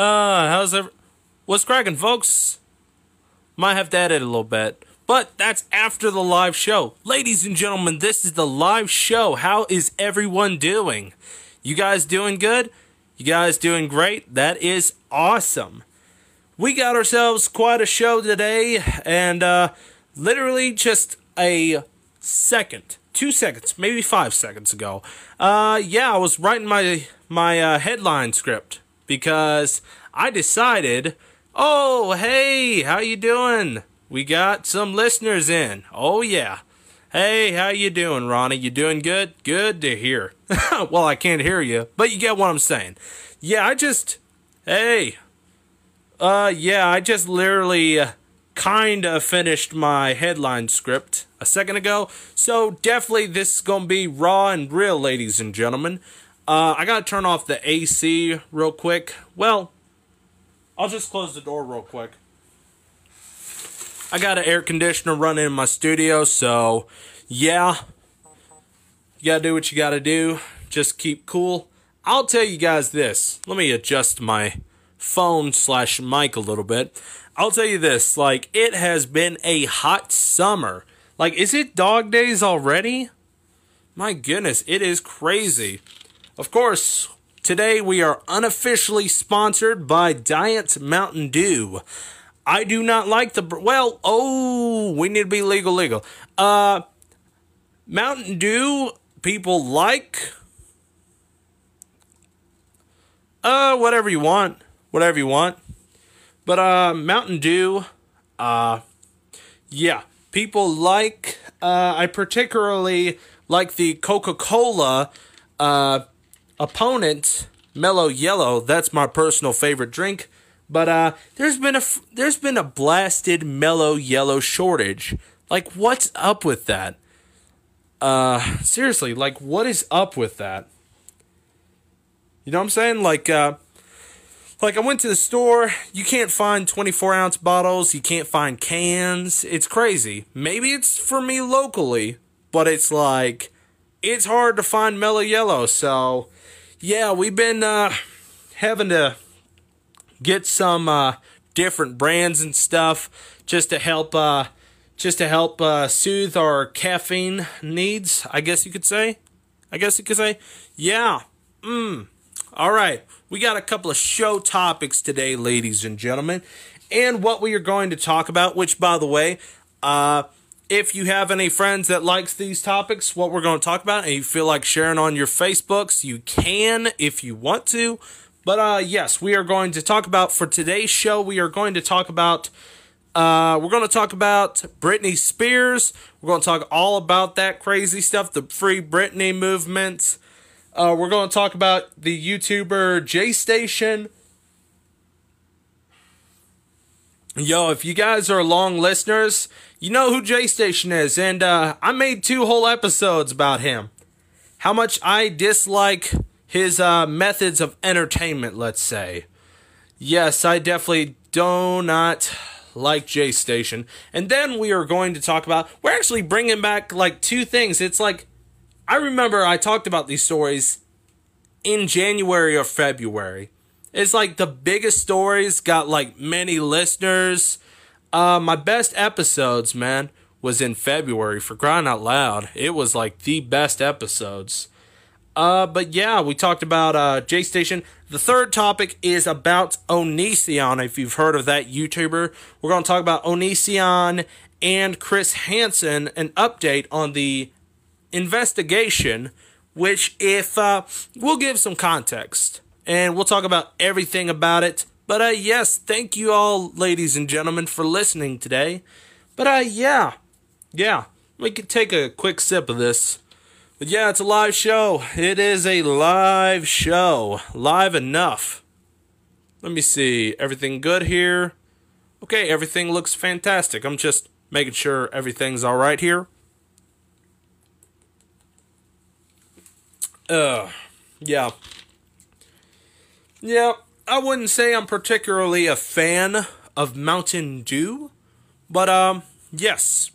Uh, how's ever? What's cracking, folks? Might have to edit a little bit, but that's after the live show. Ladies and gentlemen, this is the live show. How is everyone doing? You guys doing good? You guys doing great? That is awesome. We got ourselves quite a show today, and uh, literally just a second, two seconds, maybe five seconds ago. Uh, yeah, I was writing my my uh, headline script because I decided, oh hey, how you doing? We got some listeners in. Oh yeah. Hey, how you doing, Ronnie? You doing good? Good to hear. well, I can't hear you, but you get what I'm saying. Yeah, I just, hey, uh, yeah, I just literally uh, kind of finished my headline script a second ago. So definitely this is going to be raw and real, ladies and gentlemen. Uh, I got to turn off the AC real quick. Well, I'll just close the door real quick. I got an air conditioner running in my studio, so yeah. You got to do what you got to do. Just keep cool. I'll tell you guys this. Let me adjust my phone slash mic a little bit. I'll tell you this, like it has been a hot summer. Like, is it dog days already? My goodness, it is crazy. Of course, today we are unofficially sponsored by Diet Mountain Dew. I do not like the well. Oh, we need to be legal, legal. Uh, Mountain Dew people like. Uh, whatever you want, whatever you want. But uh, Mountain Dew, uh, yeah, people like. Uh, I particularly like the Coca Cola uh, opponent Mellow Yellow. That's my personal favorite drink. But uh, there's been a there's been a blasted Mellow Yellow shortage. Like, what's up with that? Uh, seriously, like, what is up with that? You know what I'm saying? Like, uh, like I went to the store, you can't find 24 ounce bottles, you can't find cans. It's crazy. Maybe it's for me locally, but it's like it's hard to find mellow yellow. So, yeah, we've been uh, having to get some uh, different brands and stuff just to help uh, just to help uh, soothe our caffeine needs. I guess you could say. I guess you could say. Yeah. Mm. All right. We got a couple of show topics today, ladies and gentlemen, and what we are going to talk about. Which, by the way, uh, if you have any friends that likes these topics, what we're going to talk about, and you feel like sharing on your Facebooks, you can if you want to. But uh, yes, we are going to talk about for today's show. We are going to talk about. Uh, we're going to talk about Britney Spears. We're going to talk all about that crazy stuff, the Free Britney movement. Uh, we're going to talk about the YouTuber J Station. Yo, if you guys are long listeners, you know who J Station is, and uh, I made two whole episodes about him. How much I dislike his uh, methods of entertainment, let's say. Yes, I definitely do not like J Station. And then we are going to talk about, we're actually bringing back like two things. It's like I remember I talked about these stories in January or February. It's like the biggest stories got like many listeners. Uh, my best episodes, man, was in February for crying out loud. It was like the best episodes. Uh, but yeah, we talked about uh, J Station. The third topic is about Onision. If you've heard of that YouTuber, we're going to talk about Onision and Chris Hansen, an update on the investigation, which, if uh, we'll give some context and we'll talk about everything about it. But uh, yes, thank you all, ladies and gentlemen, for listening today. But uh, yeah, yeah, we could take a quick sip of this. But yeah, it's a live show. It is a live show, live enough. Let me see, everything good here? Okay, everything looks fantastic. I'm just making sure everything's all right here. Uh, yeah. Yeah, I wouldn't say I'm particularly a fan of Mountain Dew, but um, yes.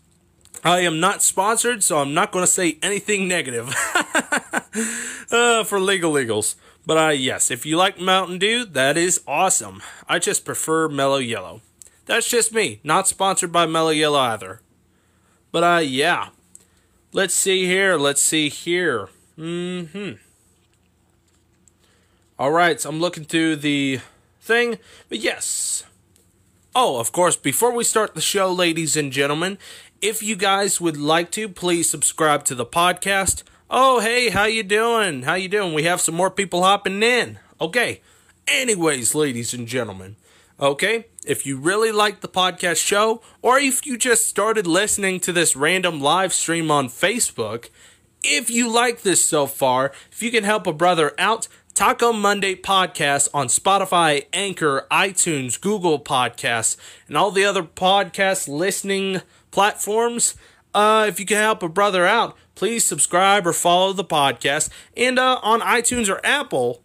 I am not sponsored, so I'm not going to say anything negative uh, for legal legals. But uh, yes, if you like Mountain Dew, that is awesome. I just prefer Mellow Yellow. That's just me. Not sponsored by Mellow Yellow either. But uh, yeah. Let's see here. Let's see here. Hmm. All right. So I'm looking through the thing. But yes. Oh, of course. Before we start the show, ladies and gentlemen, if you guys would like to, please subscribe to the podcast. Oh, hey, how you doing? How you doing? We have some more people hopping in. Okay. Anyways, ladies and gentlemen, okay, if you really like the podcast show, or if you just started listening to this random live stream on Facebook, if you like this so far, if you can help a brother out, Taco Monday podcast on Spotify, Anchor, iTunes, Google Podcasts, and all the other podcast listening platforms. Uh, if you can help a brother out, please subscribe or follow the podcast. And uh, on iTunes or Apple,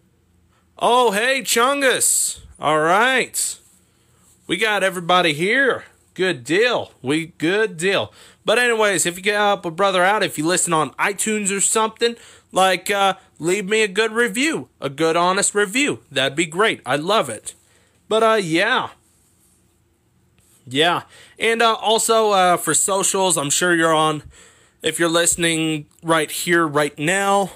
oh, hey, Chungus. All right. We got everybody here. Good deal. We good deal. But anyways, if you can help a brother out, if you listen on iTunes or something, like uh, leave me a good review, a good honest review. That'd be great. I love it. But uh, yeah. Yeah. And uh, also uh, for socials, I'm sure you're on, if you're listening right here, right now,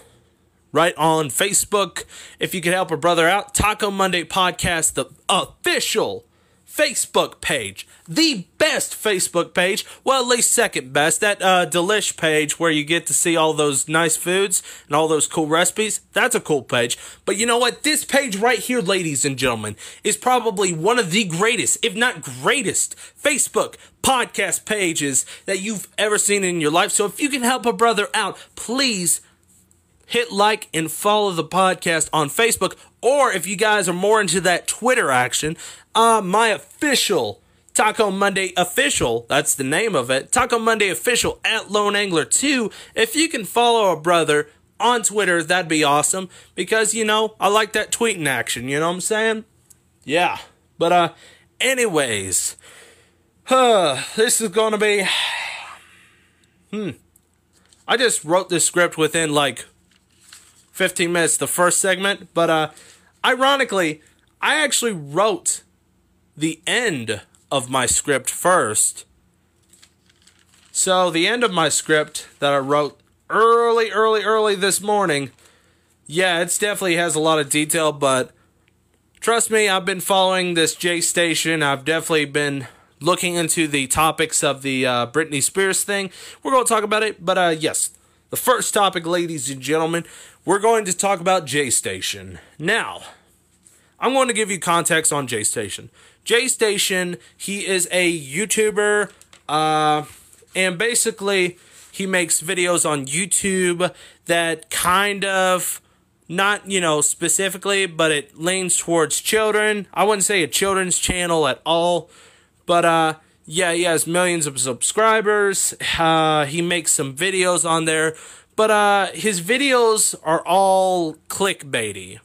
right on Facebook. If you could help a brother out, Taco Monday Podcast, the official Facebook page. The best Facebook page. Well, at least second best. That uh, Delish page where you get to see all those nice foods and all those cool recipes. That's a cool page. But you know what? This page right here, ladies and gentlemen, is probably one of the greatest, if not greatest, Facebook podcast pages that you've ever seen in your life. So if you can help a brother out, please hit like and follow the podcast on Facebook. Or if you guys are more into that Twitter action, uh, my official Taco Monday official, that's the name of it, Taco Monday official at Lone Angler 2. If you can follow a brother on Twitter, that'd be awesome because, you know, I like that tweeting action, you know what I'm saying? Yeah. But, uh, anyways, huh, this is gonna be, hmm. I just wrote this script within like 15 minutes, the first segment, but, uh, ironically, I actually wrote the end of my script first. So, the end of my script that I wrote early, early, early this morning, yeah, it definitely has a lot of detail, but trust me, I've been following this J station. I've definitely been looking into the topics of the uh, Britney Spears thing. We're going to talk about it, but uh, yes, the first topic, ladies and gentlemen, we're going to talk about J Station. Now, I'm going to give you context on J Station. J Station, he is a YouTuber, uh, and basically he makes videos on YouTube that kind of not you know specifically, but it leans towards children. I wouldn't say a children's channel at all, but uh, yeah, he has millions of subscribers. Uh, he makes some videos on there, but uh, his videos are all clickbaity,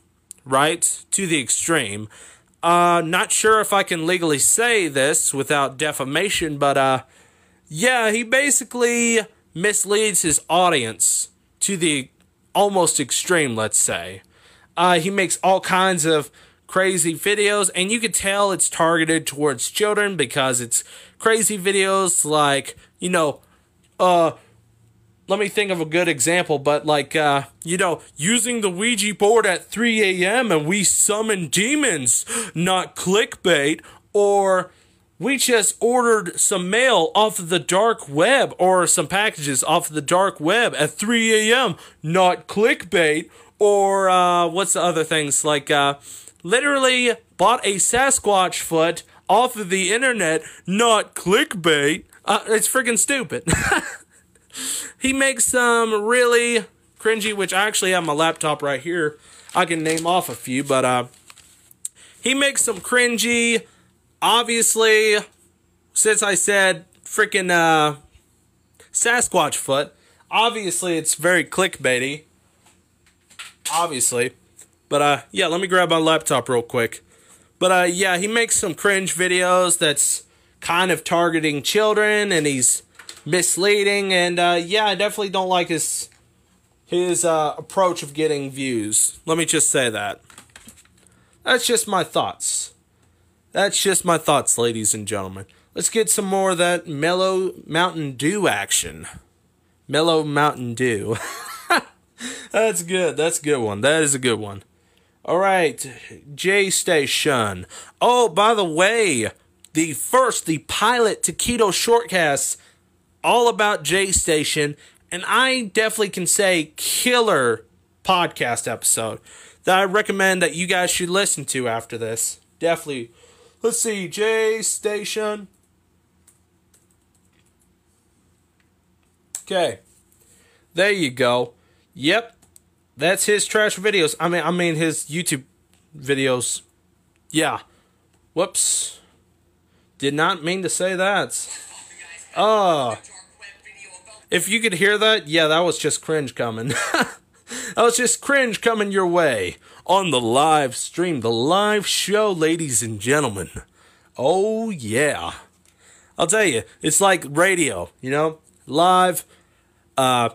right? To the extreme. Uh, not sure if I can legally say this without defamation, but uh, yeah, he basically misleads his audience to the almost extreme, let's say. Uh, he makes all kinds of crazy videos, and you can tell it's targeted towards children because it's crazy videos like, you know, uh, let me think of a good example, but like, uh, you know, using the Ouija board at 3 a.m. and we summon demons, not clickbait, or we just ordered some mail off of the dark web or some packages off of the dark web at 3 a.m., not clickbait, or uh, what's the other things? Like, uh, literally bought a Sasquatch foot off of the internet, not clickbait. Uh, it's freaking stupid. he makes some really cringy, which I actually have my laptop right here. I can name off a few, but uh, he makes some cringy. Obviously, since I said freaking uh, Sasquatch foot, obviously it's very clickbaity. Obviously, but uh, yeah, let me grab my laptop real quick. But uh, yeah, he makes some cringe videos that's kind of targeting children, and he's misleading. And uh, yeah, I definitely don't like his his uh, approach of getting views. Let me just say that. That's just my thoughts. That's just my thoughts, ladies and gentlemen. Let's get some more of that mellow Mountain Dew action. Mellow Mountain Dew. That's good. That's a good one. That is a good one. All right, J Station. Oh, by the way, the first, the pilot Taquito shortcast, all about J Station, and I definitely can say killer podcast episode that I recommend that you guys should listen to after this. Definitely. Let's see, J Station. Okay. There you go. Yep. That's his trash videos. I mean I mean his YouTube videos. Yeah. Whoops. Did not mean to say that. Oh. If you could hear that, yeah, that was just cringe coming. that was just cringe coming your way on the live stream, the live show, ladies and gentlemen. Oh, yeah. I'll tell you, it's like radio, you know? Live, uh,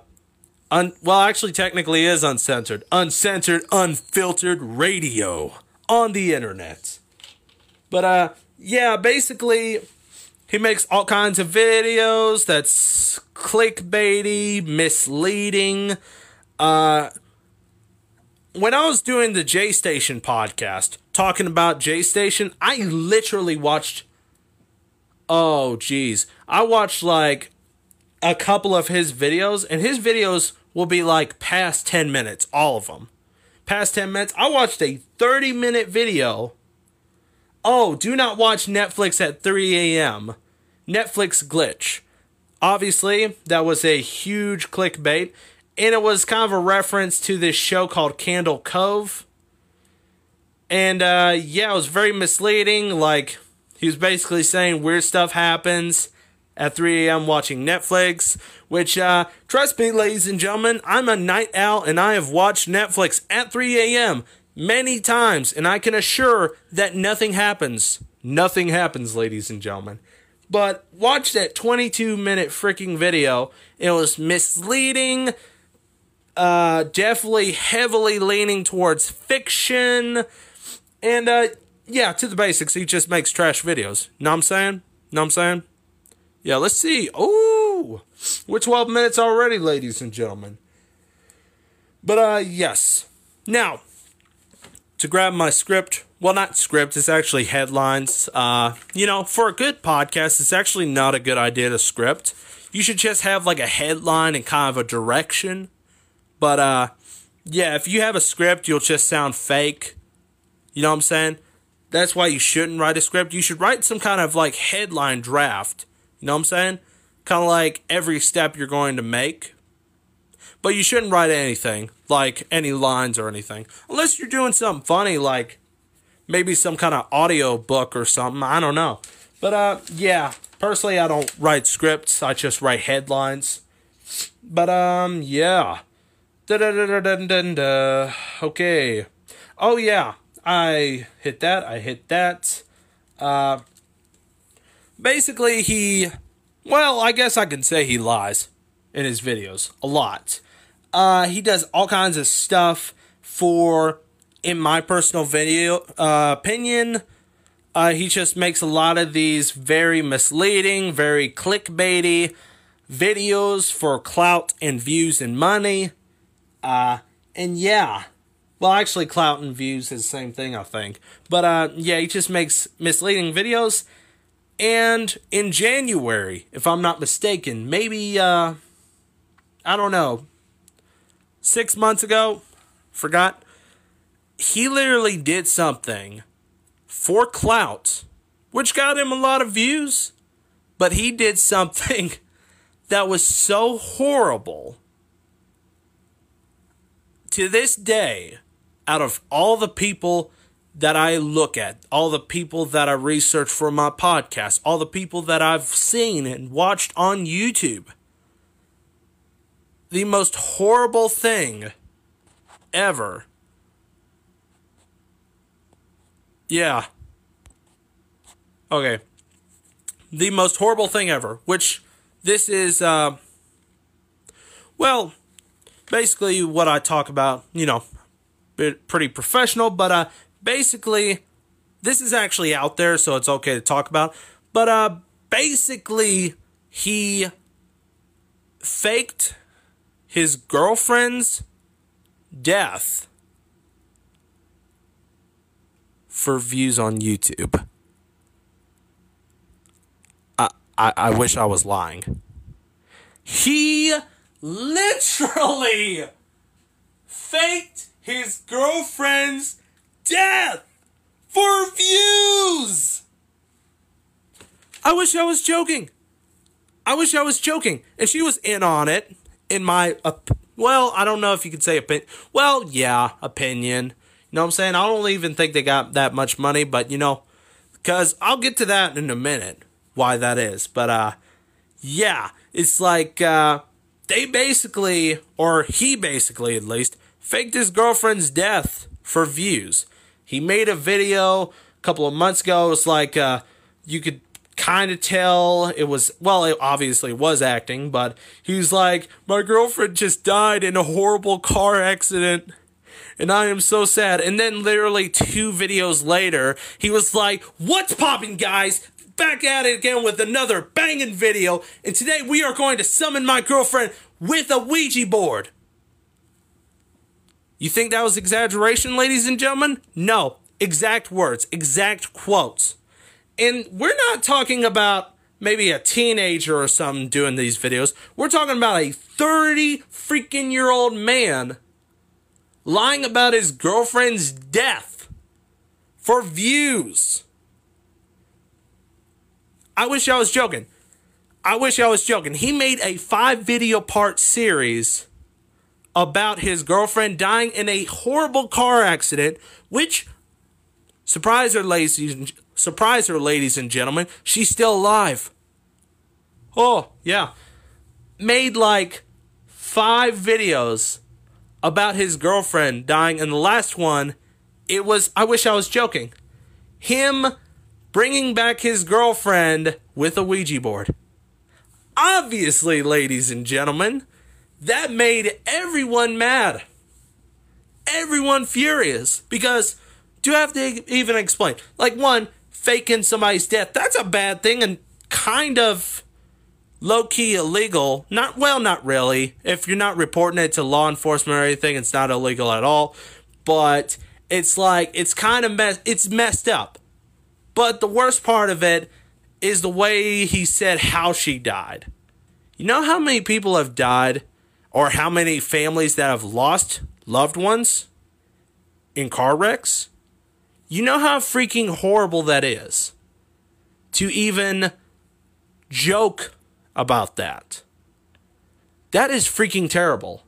un- well, actually, technically is uncensored. Uncensored, unfiltered radio on the internet. But, uh, yeah, basically, he makes all kinds of videos that's clickbaity, misleading. Uh, when I was doing the J Station podcast, talking about J Station, I literally watched. Oh, geez. I watched like a couple of his videos, and his videos will be like past 10 minutes, all of them. Past 10 minutes. I watched a 30 minute video. Oh, do not watch Netflix at 3 a.m. Netflix glitch. Obviously, that was a huge clickbait, and it was kind of a reference to this show called Candle Cove. And uh, yeah, it was very misleading. Like, he was basically saying weird stuff happens at 3 a.m. watching Netflix, which, uh, trust me, ladies and gentlemen, I'm a night owl and I have watched Netflix at 3 a.m. many times, and I can assure that nothing happens. Nothing happens, ladies and gentlemen. But watch that 22 minute freaking video. It was misleading, uh, definitely heavily leaning towards fiction. And, uh, yeah, to the basics, he just makes trash videos. Know what I'm saying? Know what I'm saying? Yeah, let's see. Oh, we're 12 minutes already, ladies and gentlemen. But, uh, yes. Now, to grab my script, well, not script, it's actually headlines. Uh, you know, for a good podcast, it's actually not a good idea to script. You should just have like a headline and kind of a direction. But, uh, yeah, if you have a script, you'll just sound fake. You know what I'm saying? That's why you shouldn't write a script. You should write some kind of like headline draft. You know what I'm saying? Kind of like every step you're going to make. But you shouldn't write anything, like any lines or anything. Unless you're doing something funny, like maybe some kind of audio book or something. I don't know. But uh, yeah, personally, I don't write scripts. I just write headlines. But um, yeah. Da da da da da da da. Okay. Oh yeah, I hit that. I hit that. Uh, basically, he. Well, I guess I can say he lies in his videos a lot. Uh, he does all kinds of stuff for, in my personal video uh, opinion, uh, he just makes a lot of these very misleading, very clickbaity videos for clout and views and money. Uh, and yeah, well, actually, clout and views is the same thing, I think. But uh, yeah, he just makes misleading videos. And in January, if I'm not mistaken, maybe uh, I don't know, six months ago, forgot. He literally did something for clout, which got him a lot of views, but he did something that was so horrible. To this day, out of all the people that I look at, all the people that I research for my podcast, all the people that I've seen and watched on YouTube, the most horrible thing ever. Yeah. Okay. The most horrible thing ever, which this is, uh, well, basically what I talk about, you know, pretty professional, but uh, basically, this is actually out there, so it's okay to talk about. But uh, basically, he faked his girlfriend's death for views on YouTube. I, I, I wish I was lying. He literally faked his girlfriend's death for views. I wish I was joking. I wish I was joking. And she was in on it, in my, op- well, I don't know if you could say opinion. Well, yeah, opinion. You know what I'm saying? I don't even think they got that much money, but you know, because I'll get to that in a minute, why that is. But, uh, yeah, it's like, uh, they basically, or he basically at least, faked his girlfriend's death for views. He made a video a couple of months ago. It was like uh, you could kind of tell it was well it obviously was acting but he's like my girlfriend just died in a horrible car accident and I am so sad. And then literally two videos later, he was like, What's popping, guys? Back at it again with another banging video. And today we are going to summon my girlfriend with a Ouija board. You think that was exaggeration, ladies and gentlemen? No. Exact words, exact quotes. And we're not talking about maybe a teenager or something doing these videos. We're talking about a 30 freaking year old man lying about his girlfriend's death for views. I wish I was joking. I wish I was joking. He made a five video part series about his girlfriend dying in a horrible car accident, which surprise her, ladies, surprise her, ladies and gentlemen, she's still alive. Oh yeah, made like five videos about his girlfriend dying, and the last one, it was I wish I was joking, him bringing back his girlfriend with a Ouija board. Obviously, ladies and gentlemen, that made everyone mad. Everyone furious because do you have to even explain? Like one, faking somebody's death, that's a bad thing and kind of low key illegal. Not well, not really. If you're not reporting it to law enforcement or anything, it's not illegal at all. But it's like it's kind of mess it's messed up. But the worst part of it is the way he said how she died. You know how many people have died or how many families that have lost loved ones in car wrecks? You know how freaking horrible that is to even joke about that. That is freaking terrible.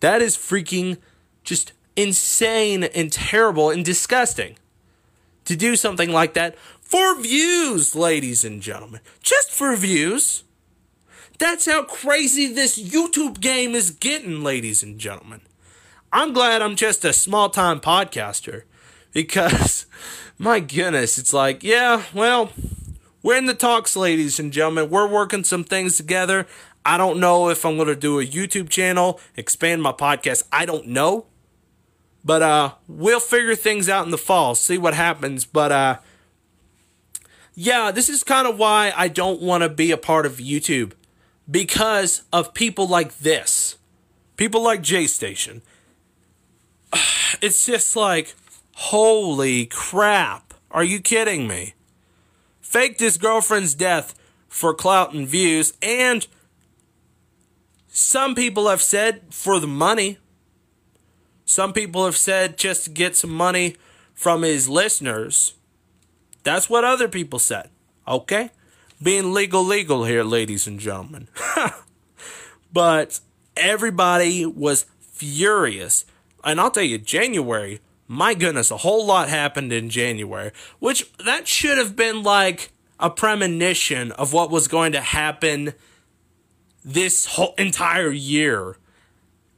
That is freaking just insane and terrible and disgusting to do something like that for views, ladies and gentlemen. Just for views. That's how crazy this YouTube game is getting, ladies and gentlemen. I'm glad I'm just a small time podcaster because, my goodness, it's like, yeah, well, we're in the talks, ladies and gentlemen. We're working some things together. I don't know if I'm going to do a YouTube channel, expand my podcast. I don't know. But uh we'll figure things out in the fall, see what happens, but uh yeah, this is kind of why I don't want to be a part of YouTube because of people like this. People like J Station. It's just like, holy crap. Are you kidding me? Faked his girlfriend's death for clout and views, and some people have said for the money. Some people have said just to get some money from his listeners. That's what other people said. Okay? being legal, legal here, ladies and gentlemen. but everybody was furious. And I'll tell you, January, my goodness, a whole lot happened in January, which that should have been like a premonition of what was going to happen this whole entire year.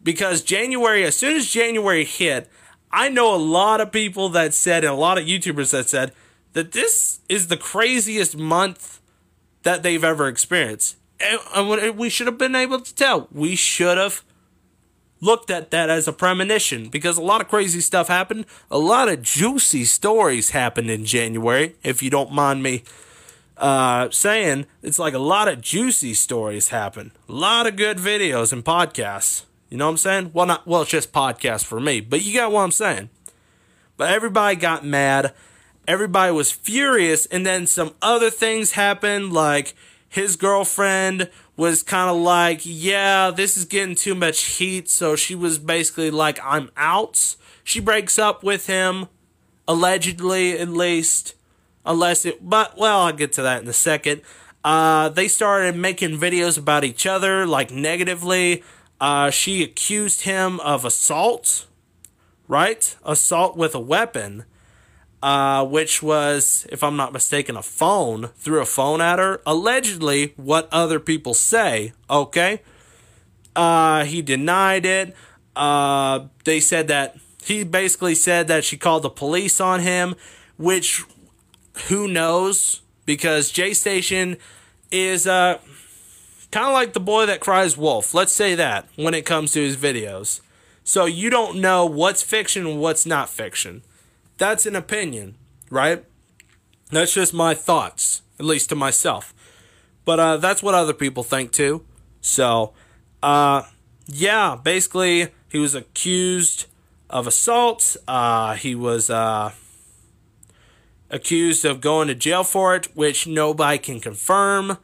Because January, as soon as January hit, I know a lot of people that said, and a lot of YouTubers that said, that this is the craziest month that they've ever experienced. And we should have been able to tell. We should have looked at that as a premonition because a lot of crazy stuff happened. A lot of juicy stories happened in January, if you don't mind me uh, saying. It's like a lot of juicy stories happened. A lot of good videos and podcasts. You know what I'm saying? Well, not well, it's just podcasts for me, but you got what I'm saying. But everybody got mad. Everybody was furious, and then some other things happened, like his girlfriend was kind of like, yeah, this is getting too much heat. So she was basically like, I'm out. She breaks up with him, allegedly, at least. Unless it, but, well, I'll get to that in a second. Uh, they started making videos about each other, like negatively. Uh, she accused him of assault, right? Assault with a weapon uh, which was, if I'm not mistaken, a phone, threw a phone at her. Allegedly, what other people say, okay? Uh, he denied it. Uh, they said that he basically said that she called the police on him, which who knows? Because J Station is uh, kind of like the boy that cries wolf. Let's say that when it comes to his videos. So you don't know what's fiction and what's not fiction. That's an opinion, right? That's just my thoughts, at least to myself. But uh, that's what other people think too. So, uh, yeah, basically, he was accused of assault. Uh, he was uh, accused of going to jail for it, which nobody can confirm.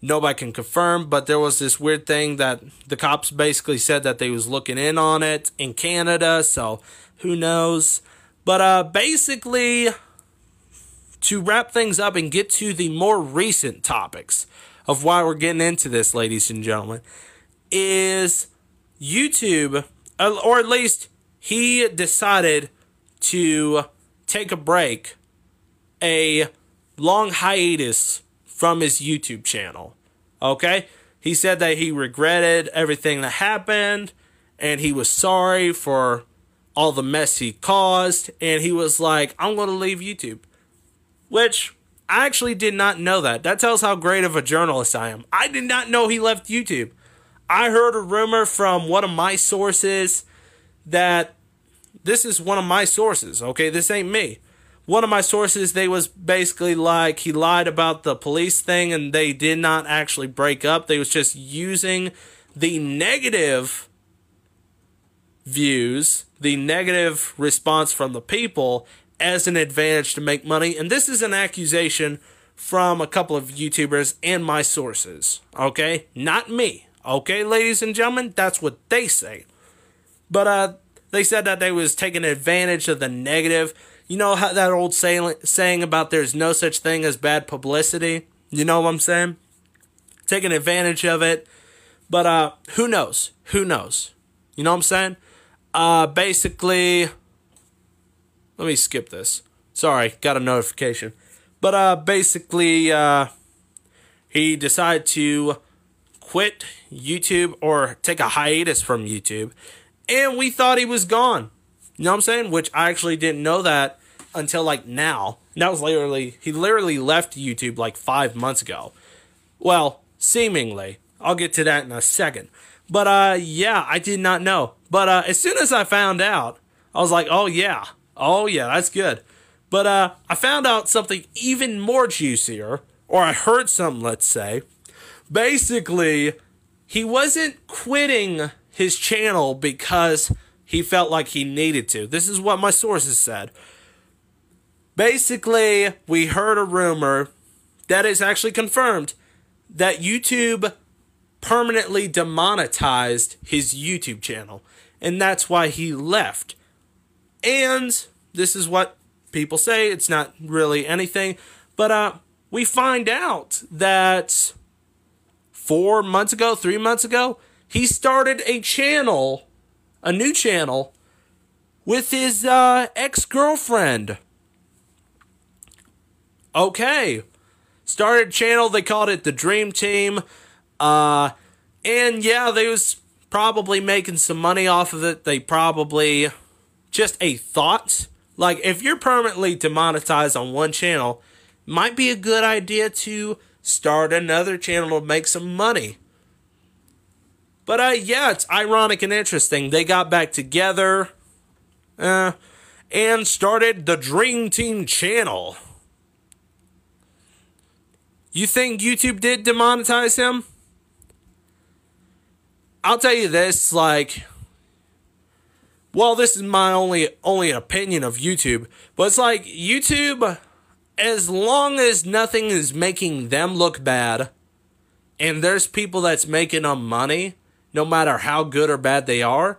Nobody can confirm, but there was this weird thing that the cops basically said that they was looking in on it in Canada. So who knows? But uh, basically, to wrap things up and get to the more recent topics of why we're getting into this, ladies and gentlemen, is YouTube, uh, or at least he decided to take a break, a long hiatus from his YouTube channel. Okay? He said that he regretted everything that happened and he was sorry for all the mess he caused, and he was like, I'm going to leave YouTube. Which I actually did not know that. That tells how great of a journalist I am. I did not know he left YouTube. I heard a rumor from one of my sources that this is one of my sources, okay? This ain't me. One of my sources, they was basically like he lied about the police thing and they did not actually break up. They was just using the negative views, the negative response from the people, as an advantage to make money. And this is an accusation from a couple of YouTubers and my sources. Okay? Not me. Okay, ladies and gentlemen? That's what they say. But uh they said that they was taking advantage of the negative. You know how that old saying saying about there's no such thing as bad publicity? You know what I'm saying? Taking advantage of it. But uh who knows? Who knows? You know what I'm saying? Uh, basically, let me skip this. Sorry, got a notification. But uh, basically, uh, he decided to quit YouTube or take a hiatus from YouTube, and we thought he was gone. You know what I'm saying? Which I actually didn't know that until like now. That was literally he literally left YouTube like five months ago. Well, seemingly. I'll get to that in a second. But uh, yeah, I did not know. But uh, as soon as I found out, I was like, oh yeah, oh yeah, that's good. But uh, I found out something even more juicier, or I heard something, let's say. Basically, he wasn't quitting his channel because he felt like he needed to. This is what my sources said. Basically, we heard a rumor that is actually confirmed that YouTube permanently demonetized his YouTube channel, and that's why he left. And this is what people say, it's not really anything, but uh we find out that 4 months ago, 3 months ago, he started a channel, a new channel with his uh, ex-girlfriend. Okay. Started channel, they called it the Dream Team. Uh, and yeah, they was probably making some money off of it. They probably just a thought. Like if you're permanently demonetized on one channel, might be a good idea to start another channel to make some money. But uh, yeah, it's ironic and interesting. They got back together, uh, and started the Dream Team channel. You think YouTube did demonetize him? I'll tell you this, like well, this is my only only opinion of YouTube, but it's like YouTube as long as nothing is making them look bad and there's people that's making them money, no matter how good or bad they are,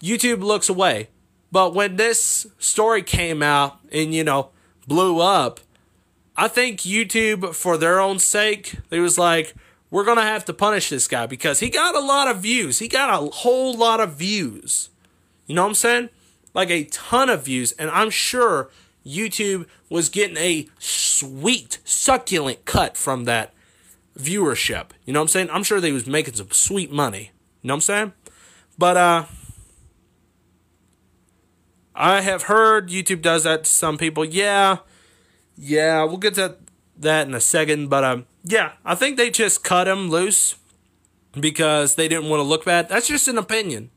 YouTube looks away. But when this story came out and, you know, blew up, I think YouTube, for their own sake, they was like, we're going to have to punish this guy because he got a lot of views. He got a whole lot of views. You know what I'm saying? Like a ton of views. And I'm sure YouTube was getting a sweet, succulent cut from that viewership. You know what I'm saying? I'm sure they was making some sweet money. You know what I'm saying? But uh I have heard YouTube does that to some people. Yeah. Yeah, we'll get to that in a second, but um yeah, I think they just cut him loose because they didn't want to look bad. That's just an opinion.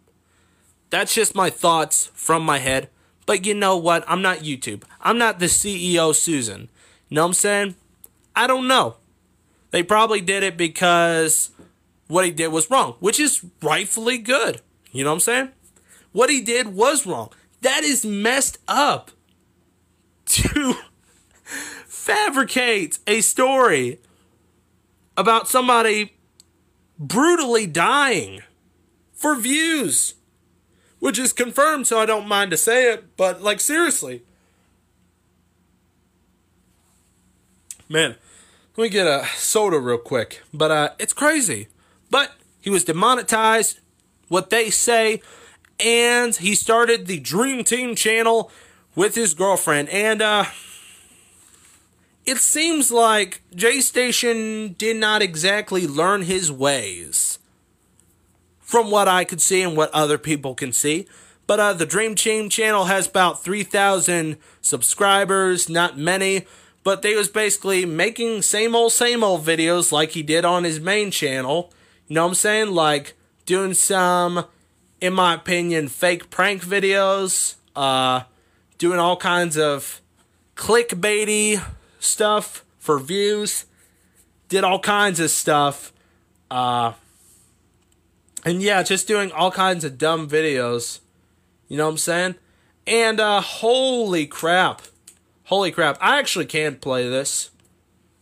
That's just my thoughts from my head. But you know what? I'm not YouTube. I'm not the CEO Susan. You know what I'm saying? I don't know. They probably did it because what he did was wrong, which is rightfully good. You know what I'm saying? What he did was wrong. That is messed up. To fabricate a story about somebody brutally dying for views which is confirmed, so I don't mind to say it. But like seriously, man, let me get a soda real quick. But uh, it's crazy. But he was demonetized. What they say, and he started the Dream Team channel with his girlfriend, and uh. It seems like J Station did not exactly learn his ways from what I could see and what other people can see. But uh, the Dream Team channel has about 3,000 subscribers, not many, but they was basically making same old, same old videos like he did on his main channel. You know what I'm saying? Like doing some, in my opinion, fake prank videos, uh, doing all kinds of clickbaity stuff for views, did all kinds of stuff. Uh, and yeah, just doing all kinds of dumb videos. You know what I'm saying? And uh holy crap. Holy crap. I actually can't play this.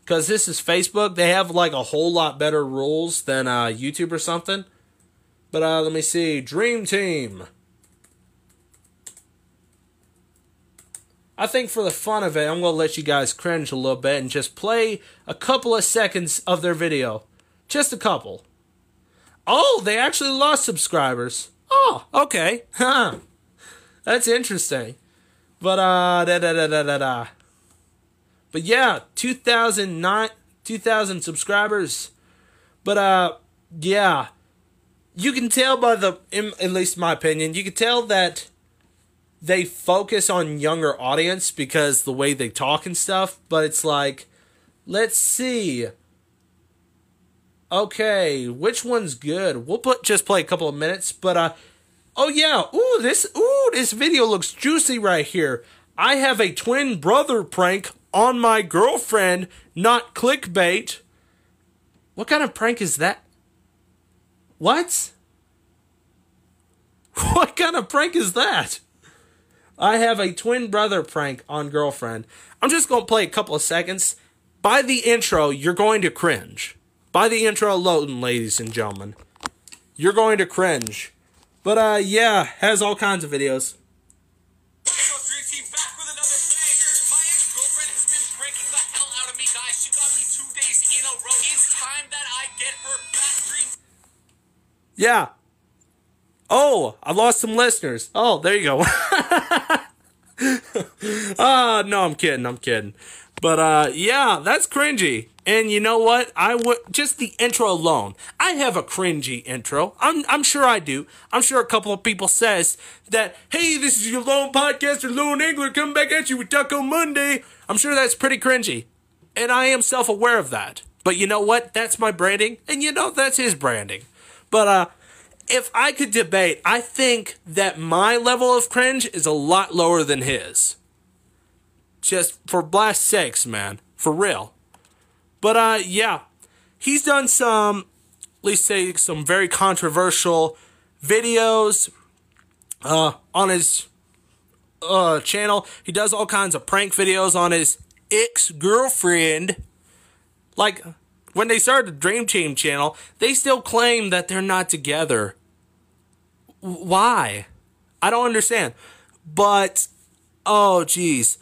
Cause this is Facebook. They have like a whole lot better rules than uh YouTube or something. But uh let me see. Dream Team. I think for the fun of it, I'm going to let you guys cringe a little bit and just play a couple of seconds of their video. Just a couple. Oh, they actually lost subscribers. Oh, okay. Huh. That's interesting. But uh da da da da da da. But yeah, 2009 2000 subscribers. But uh yeah. You can tell by the in, at least my opinion, you can tell that they focus on younger audience because the way they talk and stuff, but it's like let's see Okay, which one's good? We'll put just play a couple of minutes, but uh oh yeah, ooh this ooh this video looks juicy right here. I have a twin brother prank on my girlfriend, not clickbait. What kind of prank is that? What? What kind of prank is that? I have a twin brother prank on girlfriend. I'm just going to play a couple of seconds. By the intro, you're going to cringe. By the intro alone, ladies and gentlemen. You're going to cringe. But, uh, yeah, has all kinds of videos. Yeah. Oh, I lost some listeners. Oh, there you go. Ah, uh, no, I'm kidding. I'm kidding. But uh, yeah, that's cringy. And you know what? I would just the intro alone. I have a cringy intro. I'm I'm sure I do. I'm sure a couple of people says that, hey, this is your lone podcaster, Lone Angler, coming back at you with Taco Monday. I'm sure that's pretty cringy. And I am self aware of that. But you know what? That's my branding, and you know that's his branding. But uh if I could debate, I think that my level of cringe is a lot lower than his. Just for blast sakes, man. For real. But uh yeah. He's done some at least say some very controversial videos uh on his uh channel. He does all kinds of prank videos on his ex-girlfriend. Like when they started the Dream Team channel, they still claim that they're not together. Why? I don't understand. But oh geez.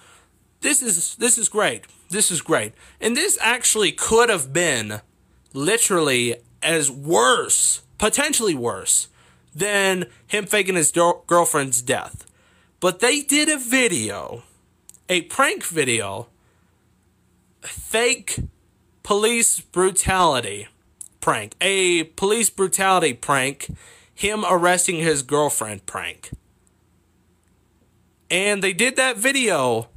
This is this is great. This is great. And this actually could have been literally as worse, potentially worse than him faking his girlfriend's death. But they did a video, a prank video, fake police brutality prank, a police brutality prank, him arresting his girlfriend prank. And they did that video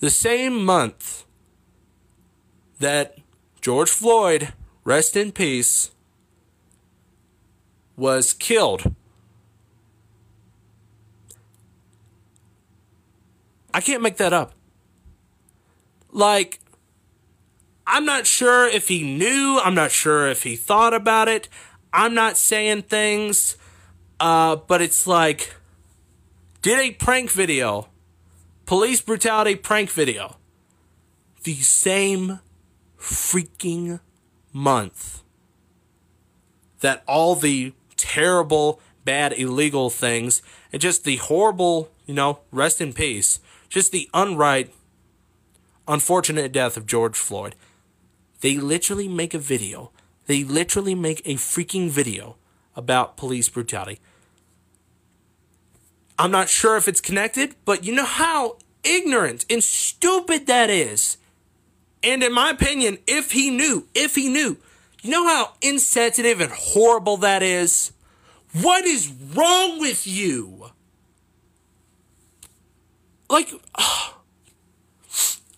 the same month that George Floyd, rest in peace, was killed. I can't make that up. Like, I'm not sure if he knew. I'm not sure if he thought about it. I'm not saying things, uh, but it's like, did a prank video, police brutality prank video, the same freaking month that all the terrible, bad, illegal things and just the horrible, you know, rest in peace, just the unright, unfortunate death of George Floyd they literally make a video. They literally make a freaking video about police brutality. I'm not sure if it's connected, but you know how ignorant and stupid that is. And in my opinion, if he knew, if he knew, you know how insensitive and horrible that is? What is wrong with you? Like,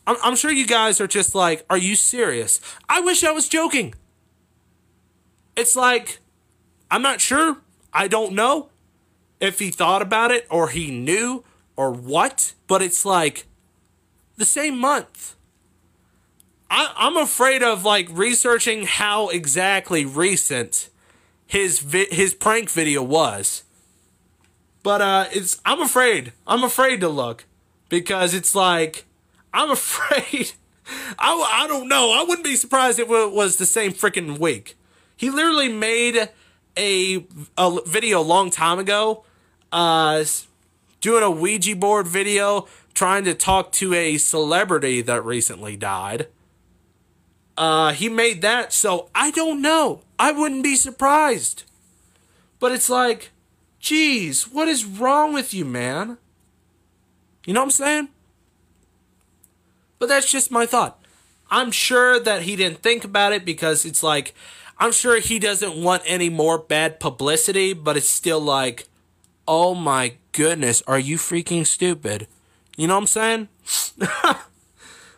I'm, I'm sure you guys are just like, are you serious? I wish I was joking. It's like, I'm not sure. I don't know if he thought about it or he knew or what, but it's like the same month. I, I'm afraid of like researching how exactly recent his vi- his prank video was. But uh, it's I'm afraid. I'm afraid to look because it's like I'm afraid. I, I don't know. I wouldn't be surprised if it was the same freaking week. He literally made a, a video a long time ago, uh, doing a Ouija board video, trying to talk to a celebrity that recently died. Uh, he made that, so I don't know. I wouldn't be surprised. But it's like, geez, what is wrong with you, man? You know what I'm saying? But that's just my thought. I'm sure that he didn't think about it because it's like, I'm sure he doesn't want any more bad publicity, but it's still like, oh my goodness, are you freaking stupid? You know what I'm saying?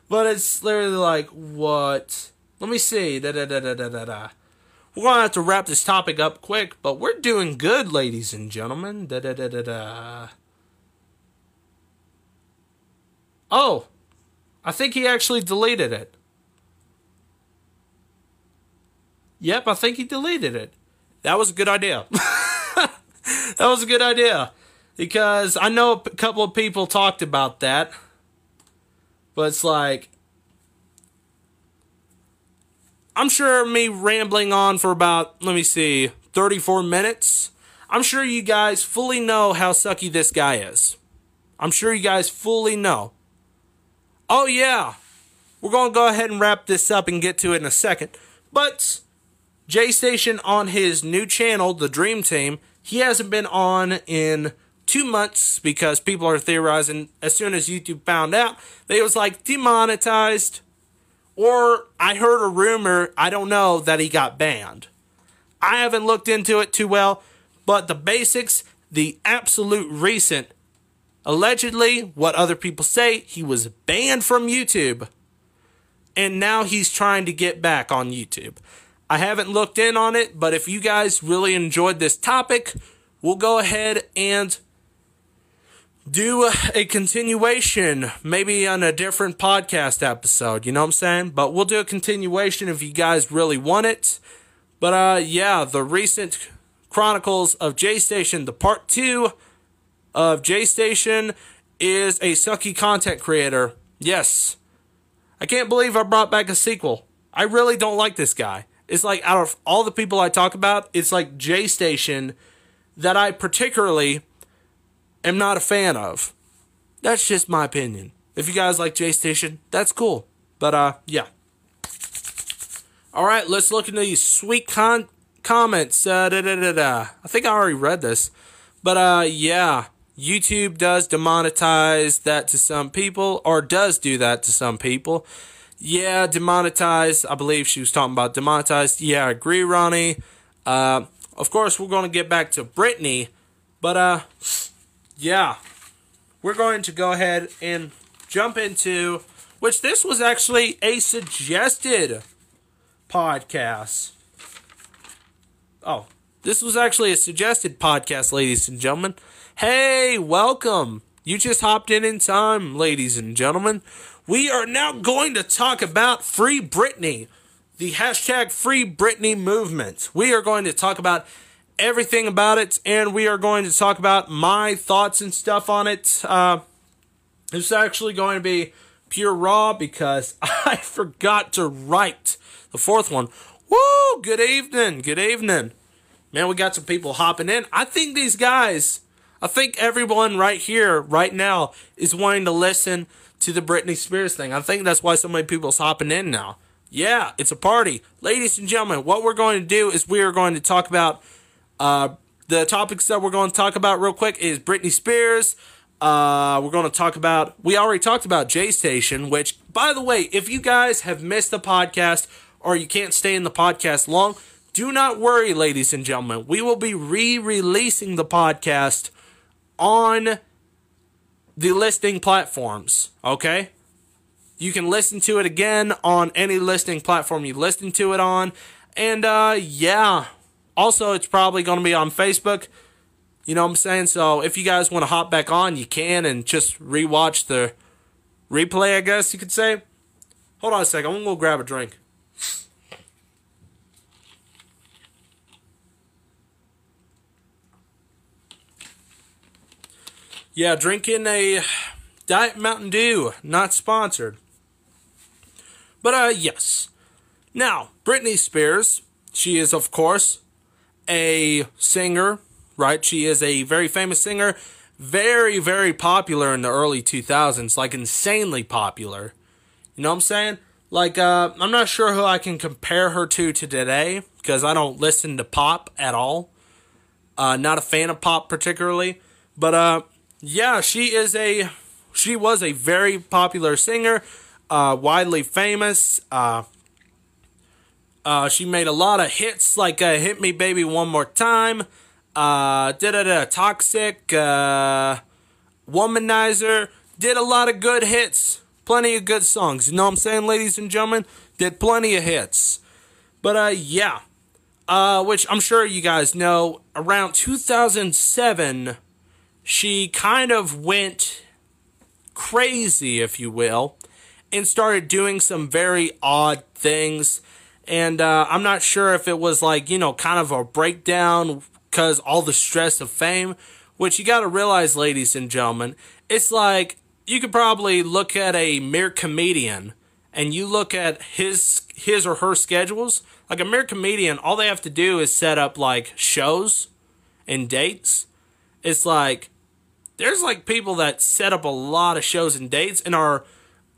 but it's literally like, what? Let me see. Da da da da da da da. We're gonna have to wrap this topic up quick, but we're doing good, ladies and gentlemen. Da da da da da. Oh, I think he actually deleted it. Yep, I think he deleted it. That was a good idea. that was a good idea. Because I know a couple of people talked about that. But it's like. I'm sure me rambling on for about, let me see, 34 minutes. I'm sure you guys fully know how sucky this guy is. I'm sure you guys fully know. Oh, yeah. We're going to go ahead and wrap this up and get to it in a second. But J Station on his new channel, The Dream Team, he hasn't been on in two months because people are theorizing as soon as YouTube found out, they was like demonetized. Or I heard a rumor, I don't know, that he got banned. I haven't looked into it too well, but the basics, the absolute recent Allegedly, what other people say, he was banned from YouTube. And now he's trying to get back on YouTube. I haven't looked in on it, but if you guys really enjoyed this topic, we'll go ahead and do a continuation, maybe on a different podcast episode, you know what I'm saying? But we'll do a continuation if you guys really want it. But uh yeah, the recent Chronicles of J Station, the part 2 of J Station is a sucky content creator. Yes. I can't believe I brought back a sequel. I really don't like this guy. It's like out of all the people I talk about, it's like J Station that I particularly am not a fan of. That's just my opinion. If you guys like J Station, that's cool. But uh yeah. All right, let's look into these sweet con- comments. Uh, da, da, da, da. I think I already read this. But uh yeah, YouTube does demonetize that to some people or does do that to some people. Yeah, demonetized. I believe she was talking about demonetized. Yeah, I agree, Ronnie. Uh, of course, we're going to get back to Brittany, but uh, yeah, we're going to go ahead and jump into which this was actually a suggested podcast. Oh, this was actually a suggested podcast, ladies and gentlemen. Hey, welcome. You just hopped in in time, ladies and gentlemen. We are now going to talk about Free Britney, the hashtag Free Britney movement. We are going to talk about everything about it, and we are going to talk about my thoughts and stuff on it. Uh, it's actually going to be pure raw because I forgot to write the fourth one. Woo! Good evening. Good evening. Man, we got some people hopping in. I think these guys, I think everyone right here, right now, is wanting to listen to the Britney Spears thing. I think that's why so many people's hopping in now. Yeah, it's a party. Ladies and gentlemen, what we're going to do is we are going to talk about uh, the topics that we're going to talk about real quick is Britney Spears. Uh, we're going to talk about, we already talked about J Station, which, by the way, if you guys have missed the podcast or you can't stay in the podcast long, do not worry, ladies and gentlemen. We will be re releasing the podcast on the listing platforms, okay? You can listen to it again on any listing platform you listen to it on. And uh yeah. Also, it's probably going to be on Facebook. You know what I'm saying? So, if you guys want to hop back on, you can and just rewatch the replay, I guess you could say. Hold on a second. I'm going to go grab a drink. Yeah, drinking a Diet Mountain Dew, not sponsored. But uh yes. Now, Britney Spears, she is of course a singer, right? She is a very famous singer, very very popular in the early 2000s, like insanely popular. You know what I'm saying? Like uh I'm not sure who I can compare her to to today because I don't listen to pop at all. Uh not a fan of pop particularly, but uh yeah, she is a she was a very popular singer, uh, widely famous. Uh, uh, she made a lot of hits like uh, "Hit Me, Baby, One More Time," uh, da da da, "Toxic," uh, "Womanizer." Did a lot of good hits, plenty of good songs. You know what I'm saying, ladies and gentlemen? Did plenty of hits. But uh, yeah, uh, which I'm sure you guys know, around 2007 she kind of went crazy, if you will, and started doing some very odd things. And uh, I'm not sure if it was like, you know, kind of a breakdown because all the stress of fame, which you got to realize, ladies and gentlemen, it's like you could probably look at a mere comedian and you look at his his or her schedules like a mere comedian all they have to do is set up like shows and dates it's like there's like people that set up a lot of shows and dates and are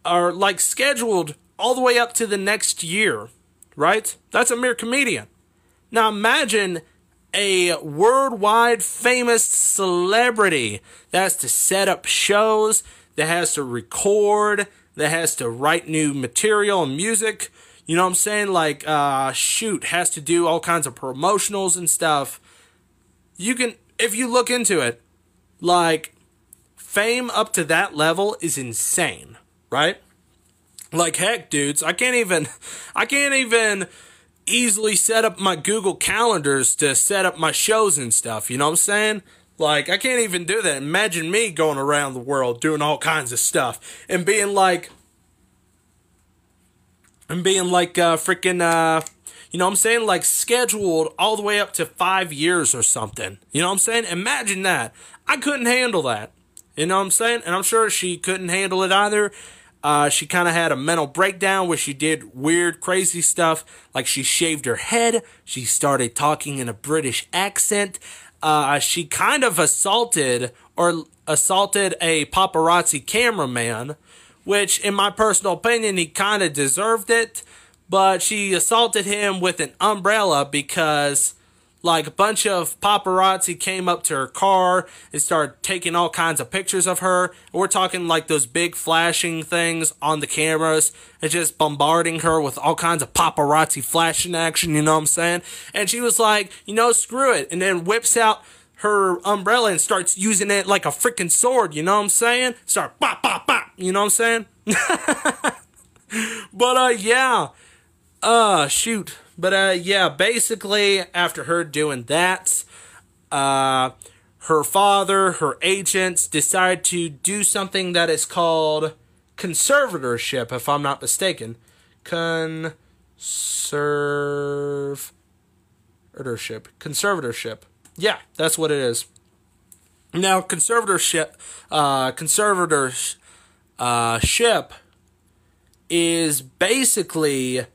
are like scheduled all the way up to the next year, right? That's a mere comedian. Now imagine a worldwide famous celebrity that has to set up shows, that has to record, that has to write new material and music. You know what I'm saying? Like, uh, shoot, has to do all kinds of promotionals and stuff. You can, if you look into it, like fame up to that level is insane, right? Like heck, dudes, I can't even I can't even easily set up my Google calendars to set up my shows and stuff. You know what I'm saying? Like, I can't even do that. Imagine me going around the world doing all kinds of stuff and being like, and being like, uh, freaking, uh, you know what I'm saying? Like, scheduled all the way up to five years or something. You know what I'm saying? Imagine that. I couldn't handle that. You know what I'm saying? And I'm sure she couldn't handle it either. Uh, she kind of had a mental breakdown where she did weird, crazy stuff. Like she shaved her head. She started talking in a British accent. Uh, she kind of assaulted or assaulted a paparazzi cameraman, which, in my personal opinion, he kind of deserved it. But she assaulted him with an umbrella because like a bunch of paparazzi came up to her car and started taking all kinds of pictures of her. We're talking like those big flashing things on the cameras and just bombarding her with all kinds of paparazzi flashing action, you know what I'm saying? And she was like, you know, screw it. And then whips out her umbrella and starts using it like a freaking sword, you know what I'm saying? Start bop, bop, bop, you know what I'm saying? but, uh, yeah. Uh, shoot. But uh, yeah, basically after her doing that, uh, her father, her agents decide to do something that is called conservatorship, if I'm not mistaken. Conservatorship. Conservatorship. Yeah, that's what it is. Now, conservatorship, uh, conservatorship uh, is basically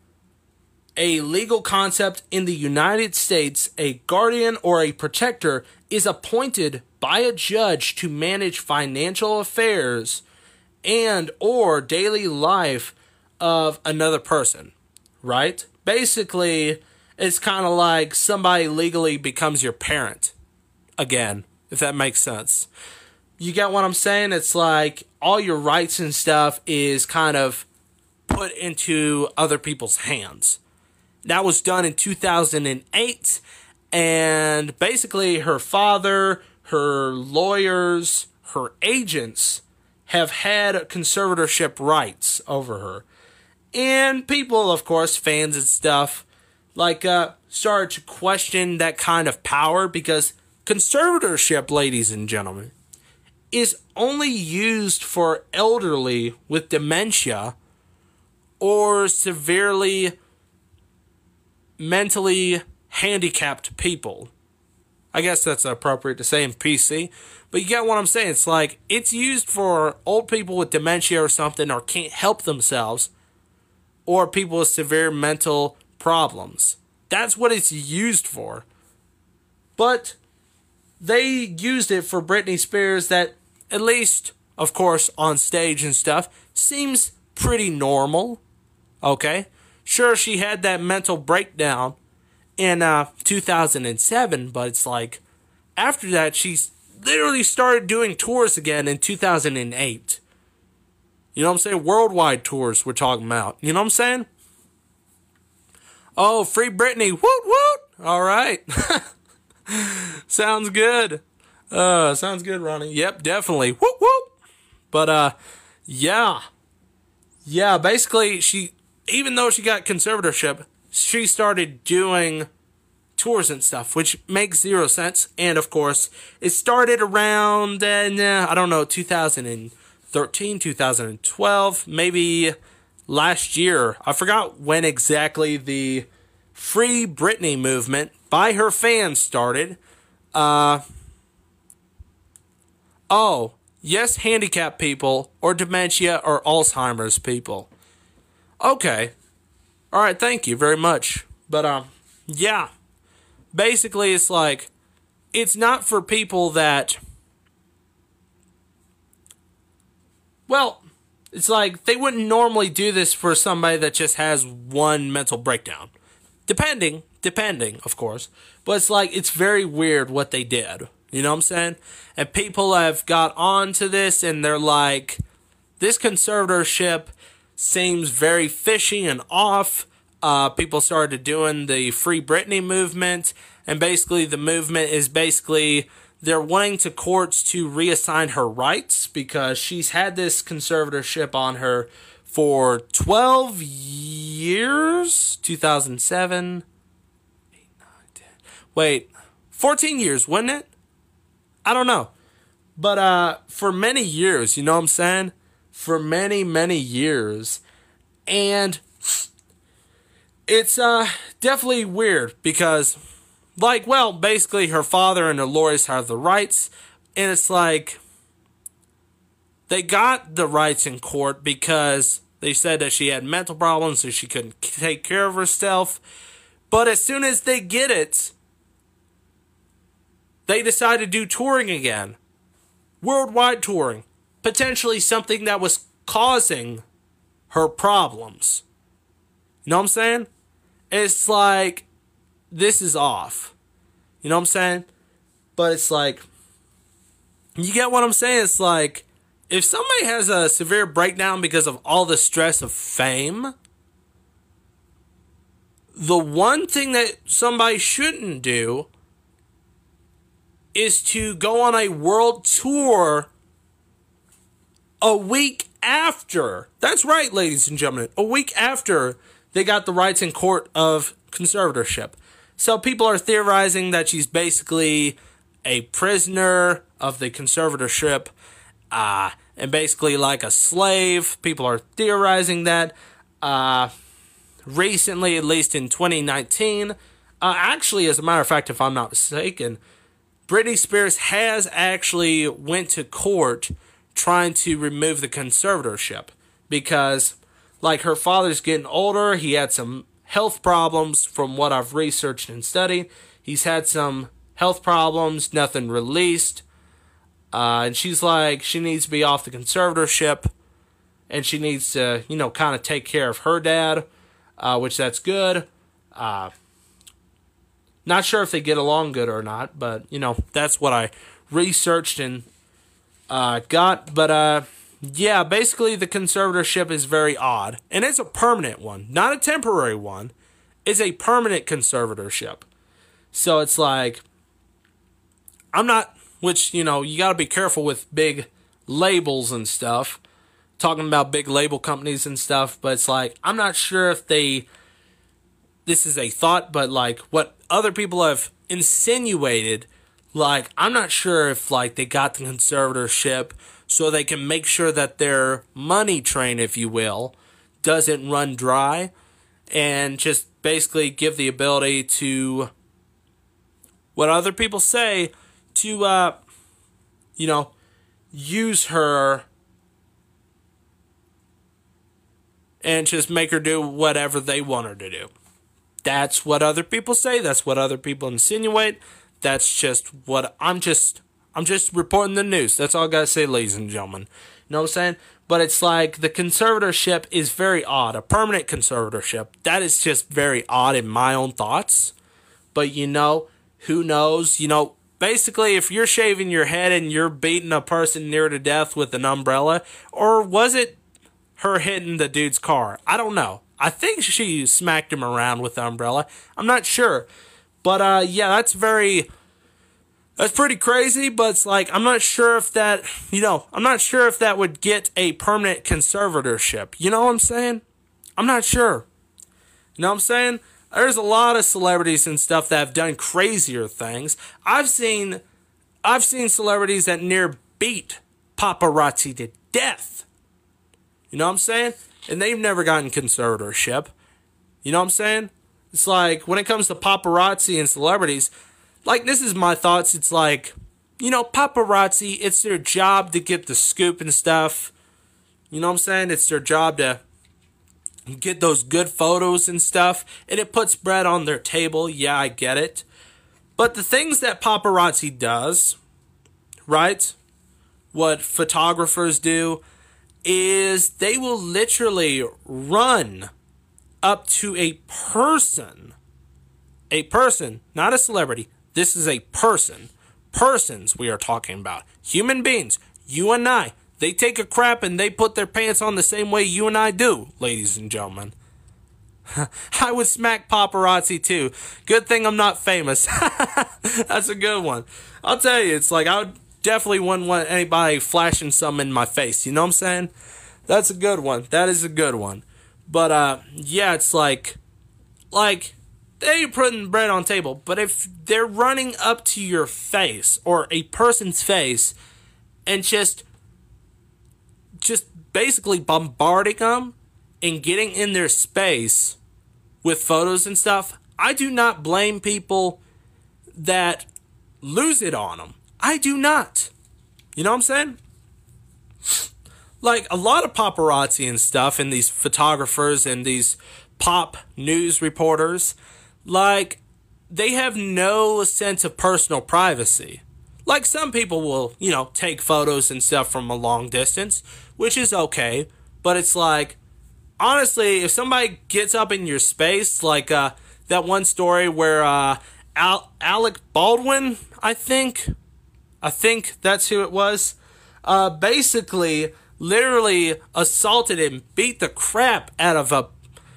a legal concept in the United States, a guardian or a protector is appointed by a judge to manage financial affairs and or daily life of another person, right? Basically, it's kind of like somebody legally becomes your parent again, if that makes sense. You get what I'm saying? It's like all your rights and stuff is kind of put into other people's hands that was done in 2008. And basically, her father, her lawyers, her agents have had conservatorship rights over her. And people, of course, fans and stuff, like, uh, started to question that kind of power because conservatorship, ladies and gentlemen, is only used for elderly with dementia or severely mentally handicapped people. I guess that's appropriate to say in PC, but you get what I'm saying. It's like it's used for old people with dementia or something or can't help themselves or people with severe mental problems. That's what it's used for. But they used it for Britney Spears that at least of course on stage and stuff seems pretty normal. Okay? Sure, she had that mental breakdown in uh, 2007, but it's like after that, she literally started doing tours again in 2008. You know what I'm saying? Worldwide tours we're talking about. You know what I'm saying? Oh, free Britney. Woot woot. All right. sounds good. Uh, sounds good, Ronnie. Yep, definitely. Whoop whoop. But uh yeah. Yeah, basically she even though she got conservatorship, she started doing tours and stuff, which makes zero sense. And of course, it started around, uh, I don't know, 2013, 2012, maybe last year. I forgot when exactly the Free Britney movement by her fans started. Uh, oh, yes, handicapped people, or dementia, or Alzheimer's people. Okay. All right, thank you very much. But um yeah. Basically it's like it's not for people that well, it's like they wouldn't normally do this for somebody that just has one mental breakdown. Depending, depending, of course. But it's like it's very weird what they did. You know what I'm saying? And people have got onto this and they're like this conservatorship seems very fishy and off. Uh, people started doing the Free Britney movement, and basically the movement is basically they're wanting to courts to reassign her rights because she's had this conservatorship on her for 12 years 2007 8, 9, 10. wait 14 years wasn't it i don't know but uh for many years you know what i'm saying for many many years and it's uh definitely weird because like well basically her father and lawyers have the rights and it's like they got the rights in court because they said that she had mental problems, so she couldn't take care of herself. But as soon as they get it, they decide to do touring again. Worldwide touring. Potentially something that was causing her problems. You know what I'm saying? It's like, this is off. You know what I'm saying? But it's like, you get what I'm saying? It's like, if somebody has a severe breakdown because of all the stress of fame, the one thing that somebody shouldn't do is to go on a world tour a week after. That's right, ladies and gentlemen. A week after they got the rights in court of conservatorship. So people are theorizing that she's basically a prisoner of the conservatorship uh, and basically like a slave. People are theorizing that. Uh, recently, at least in 2019, uh, actually, as a matter of fact, if I'm not mistaken, Britney Spears has actually went to court trying to remove the conservatorship because, like, her father's getting older. He had some health problems from what I've researched and studied. He's had some health problems, nothing released. Uh, and she's like, she needs to be off the conservatorship and she needs to, you know, kind of take care of her dad, uh, which that's good. Uh, not sure if they get along good or not, but, you know, that's what I researched and uh, got. But, uh, yeah, basically the conservatorship is very odd. And it's a permanent one, not a temporary one. It's a permanent conservatorship. So it's like, I'm not which, you know, you got to be careful with big labels and stuff. Talking about big label companies and stuff, but it's like, I'm not sure if they. This is a thought, but like what other people have insinuated, like, I'm not sure if like they got the conservatorship so they can make sure that their money train, if you will, doesn't run dry and just basically give the ability to what other people say to, uh, you know, use her and just make her do whatever they want her to do. That's what other people say. That's what other people insinuate. That's just what I'm just I'm just reporting the news. That's all I gotta say, ladies and gentlemen. You know what I'm saying? But it's like the conservatorship is very odd. A permanent conservatorship. That is just very odd in my own thoughts. But you know, who knows? You know, basically if you're shaving your head and you're beating a person near to death with an umbrella or was it her hitting the dude's car i don't know i think she smacked him around with the umbrella i'm not sure but uh yeah that's very that's pretty crazy but it's like i'm not sure if that you know i'm not sure if that would get a permanent conservatorship you know what i'm saying i'm not sure you know what i'm saying there's a lot of celebrities and stuff that have done crazier things. I've seen I've seen celebrities that near beat paparazzi to death. You know what I'm saying? And they've never gotten conservatorship. You know what I'm saying? It's like when it comes to paparazzi and celebrities, like this is my thoughts. It's like, you know, paparazzi, it's their job to get the scoop and stuff. You know what I'm saying? It's their job to get those good photos and stuff, and it puts bread on their table. Yeah, I get it. But the things that paparazzi does, right? What photographers do is they will literally run up to a person. A person, not a celebrity. This is a person. Persons we are talking about. Human beings. You and I. They take a crap and they put their pants on the same way you and I do, ladies and gentlemen. I would smack paparazzi too. Good thing I'm not famous. That's a good one. I'll tell you, it's like I would definitely wouldn't want anybody flashing something in my face. You know what I'm saying? That's a good one. That is a good one. But uh yeah, it's like like they're putting bread on table, but if they're running up to your face or a person's face and just just basically bombarding them and getting in their space with photos and stuff, I do not blame people that lose it on them. I do not. You know what I'm saying? Like a lot of paparazzi and stuff, and these photographers and these pop news reporters, like they have no sense of personal privacy. Like some people will, you know, take photos and stuff from a long distance, which is okay, but it's like honestly, if somebody gets up in your space, like uh, that one story where uh, Al- Alec Baldwin, I think, I think that's who it was, uh, basically, literally assaulted and beat the crap out of a,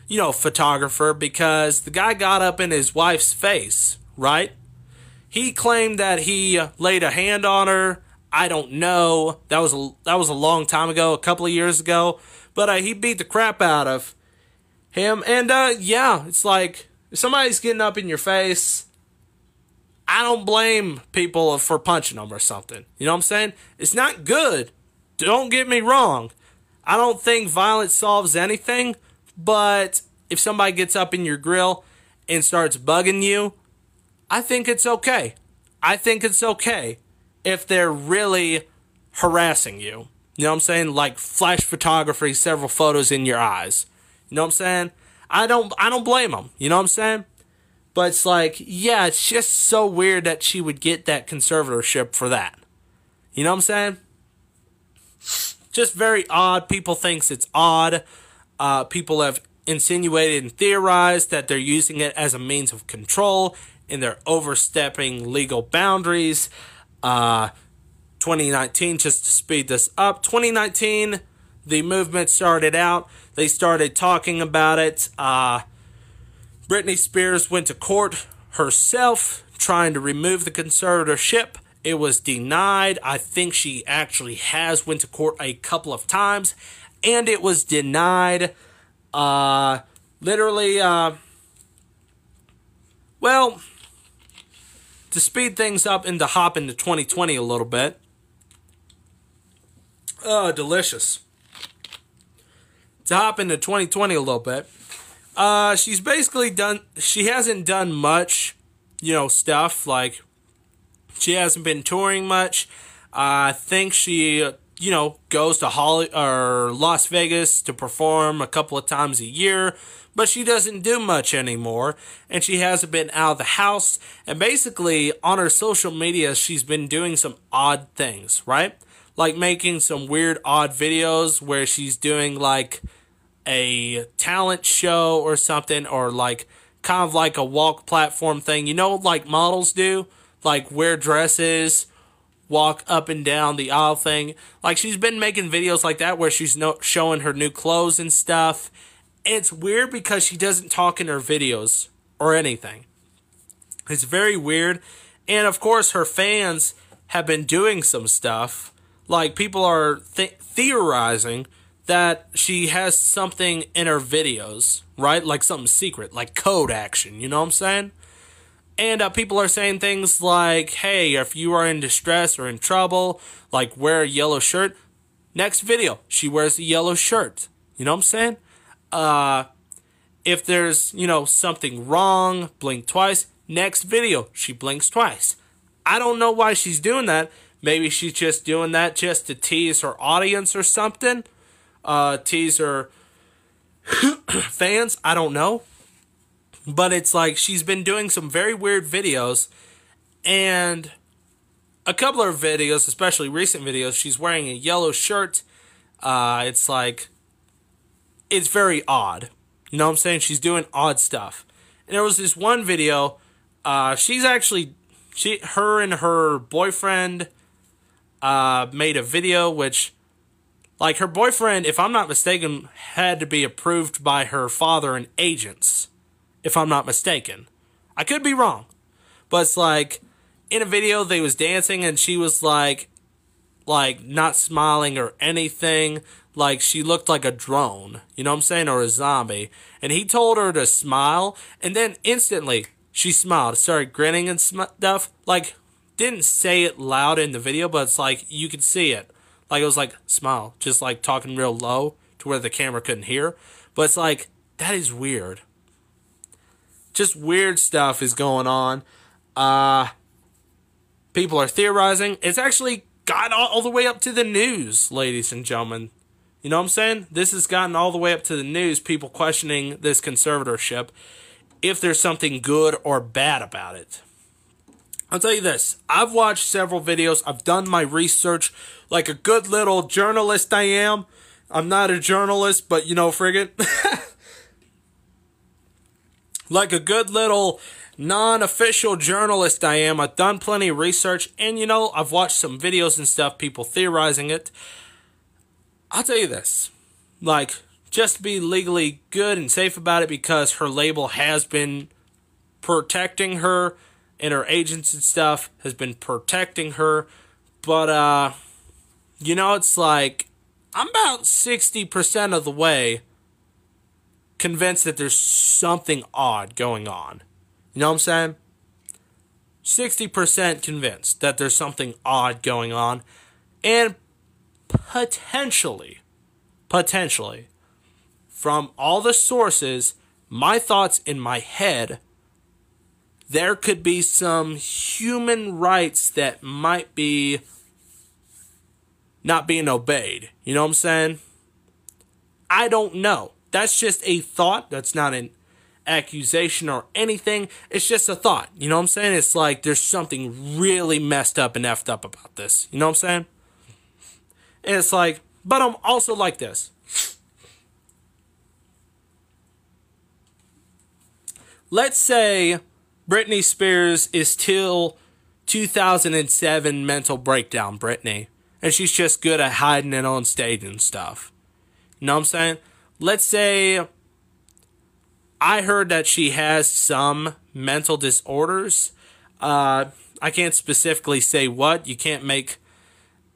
you know, photographer because the guy got up in his wife's face, right? He claimed that he laid a hand on her. I don't know. That was a that was a long time ago, a couple of years ago. But uh, he beat the crap out of him, and uh, yeah, it's like if somebody's getting up in your face, I don't blame people for punching them or something. You know what I'm saying? It's not good. Don't get me wrong. I don't think violence solves anything, but if somebody gets up in your grill and starts bugging you, I think it's okay. I think it's okay if they're really harassing you. You know what I'm saying? Like flash photography, several photos in your eyes. You know what I'm saying? I don't I don't blame them. You know what I'm saying? But it's like, yeah, it's just so weird that she would get that conservatorship for that. You know what I'm saying? Just very odd. People thinks it's odd. Uh, people have insinuated and theorized that they're using it as a means of control and they're overstepping legal boundaries. Uh, 2019, just to speed this up, 2019, the movement started out. They started talking about it. Uh, Britney Spears went to court herself trying to remove the conservatorship. It was denied. I think she actually has went to court a couple of times and it was denied. Uh literally uh well to speed things up and to hop into 2020 a little bit. Oh, delicious. To hop into 2020 a little bit. Uh, she's basically done. She hasn't done much, you know, stuff like she hasn't been touring much. I think she, you know, goes to Holly or Las Vegas to perform a couple of times a year, but she doesn't do much anymore, and she hasn't been out of the house. And basically, on her social media, she's been doing some odd things, right? Like making some weird, odd videos where she's doing like a talent show or something, or like kind of like a walk platform thing. You know, like models do, like wear dresses, walk up and down the aisle thing. Like she's been making videos like that where she's no- showing her new clothes and stuff. It's weird because she doesn't talk in her videos or anything. It's very weird. And of course, her fans have been doing some stuff. Like people are th- theorizing that she has something in her videos, right? Like something secret, like code action, you know what I'm saying? And uh, people are saying things like, hey, if you are in distress or in trouble, like wear a yellow shirt. Next video, she wears a yellow shirt. You know what I'm saying? Uh, if there's, you know, something wrong, blink twice. Next video, she blinks twice. I don't know why she's doing that. Maybe she's just doing that just to tease her audience or something uh, her fans. I don't know. But it's like she's been doing some very weird videos, and a couple of videos, especially recent videos, she's wearing a yellow shirt. Uh, it's like, it's very odd. You know what I'm saying? She's doing odd stuff. And there was this one video, uh, she's actually, she, her and her boyfriend uh, made a video which like her boyfriend, if I'm not mistaken, had to be approved by her father and agents, if I'm not mistaken. I could be wrong. But it's like in a video they was dancing and she was like like not smiling or anything. Like she looked like a drone, you know what I'm saying, or a zombie. And he told her to smile, and then instantly she smiled, started grinning and stuff. Like didn't say it loud in the video, but it's like you could see it. Like it was like smile, just like talking real low to where the camera couldn't hear. But it's like that is weird. Just weird stuff is going on. Uh people are theorizing. It's actually got all the way up to the news, ladies and gentlemen. You know what I'm saying? This has gotten all the way up to the news, people questioning this conservatorship, if there's something good or bad about it. I'll tell you this I've watched several videos, I've done my research like a good little journalist I am. I'm not a journalist, but you know, friggin'. like a good little non official journalist I am. I've done plenty of research, and you know, I've watched some videos and stuff, people theorizing it. I'll tell you this like, just be legally good and safe about it because her label has been protecting her and her agents and stuff has been protecting her. But, uh, you know, it's like, I'm about 60% of the way convinced that there's something odd going on. You know what I'm saying? 60% convinced that there's something odd going on. And potentially, potentially, from all the sources, my thoughts in my head, there could be some human rights that might be not being obeyed. You know what I'm saying? I don't know. That's just a thought. That's not an accusation or anything. It's just a thought. You know what I'm saying? It's like there's something really messed up and effed up about this. You know what I'm saying? And it's like, but I'm also like this. Let's say Britney Spears is till 2007 mental breakdown Britney, and she's just good at hiding it on stage and stuff. You know what I'm saying? Let's say I heard that she has some mental disorders. Uh, I can't specifically say what. You can't make,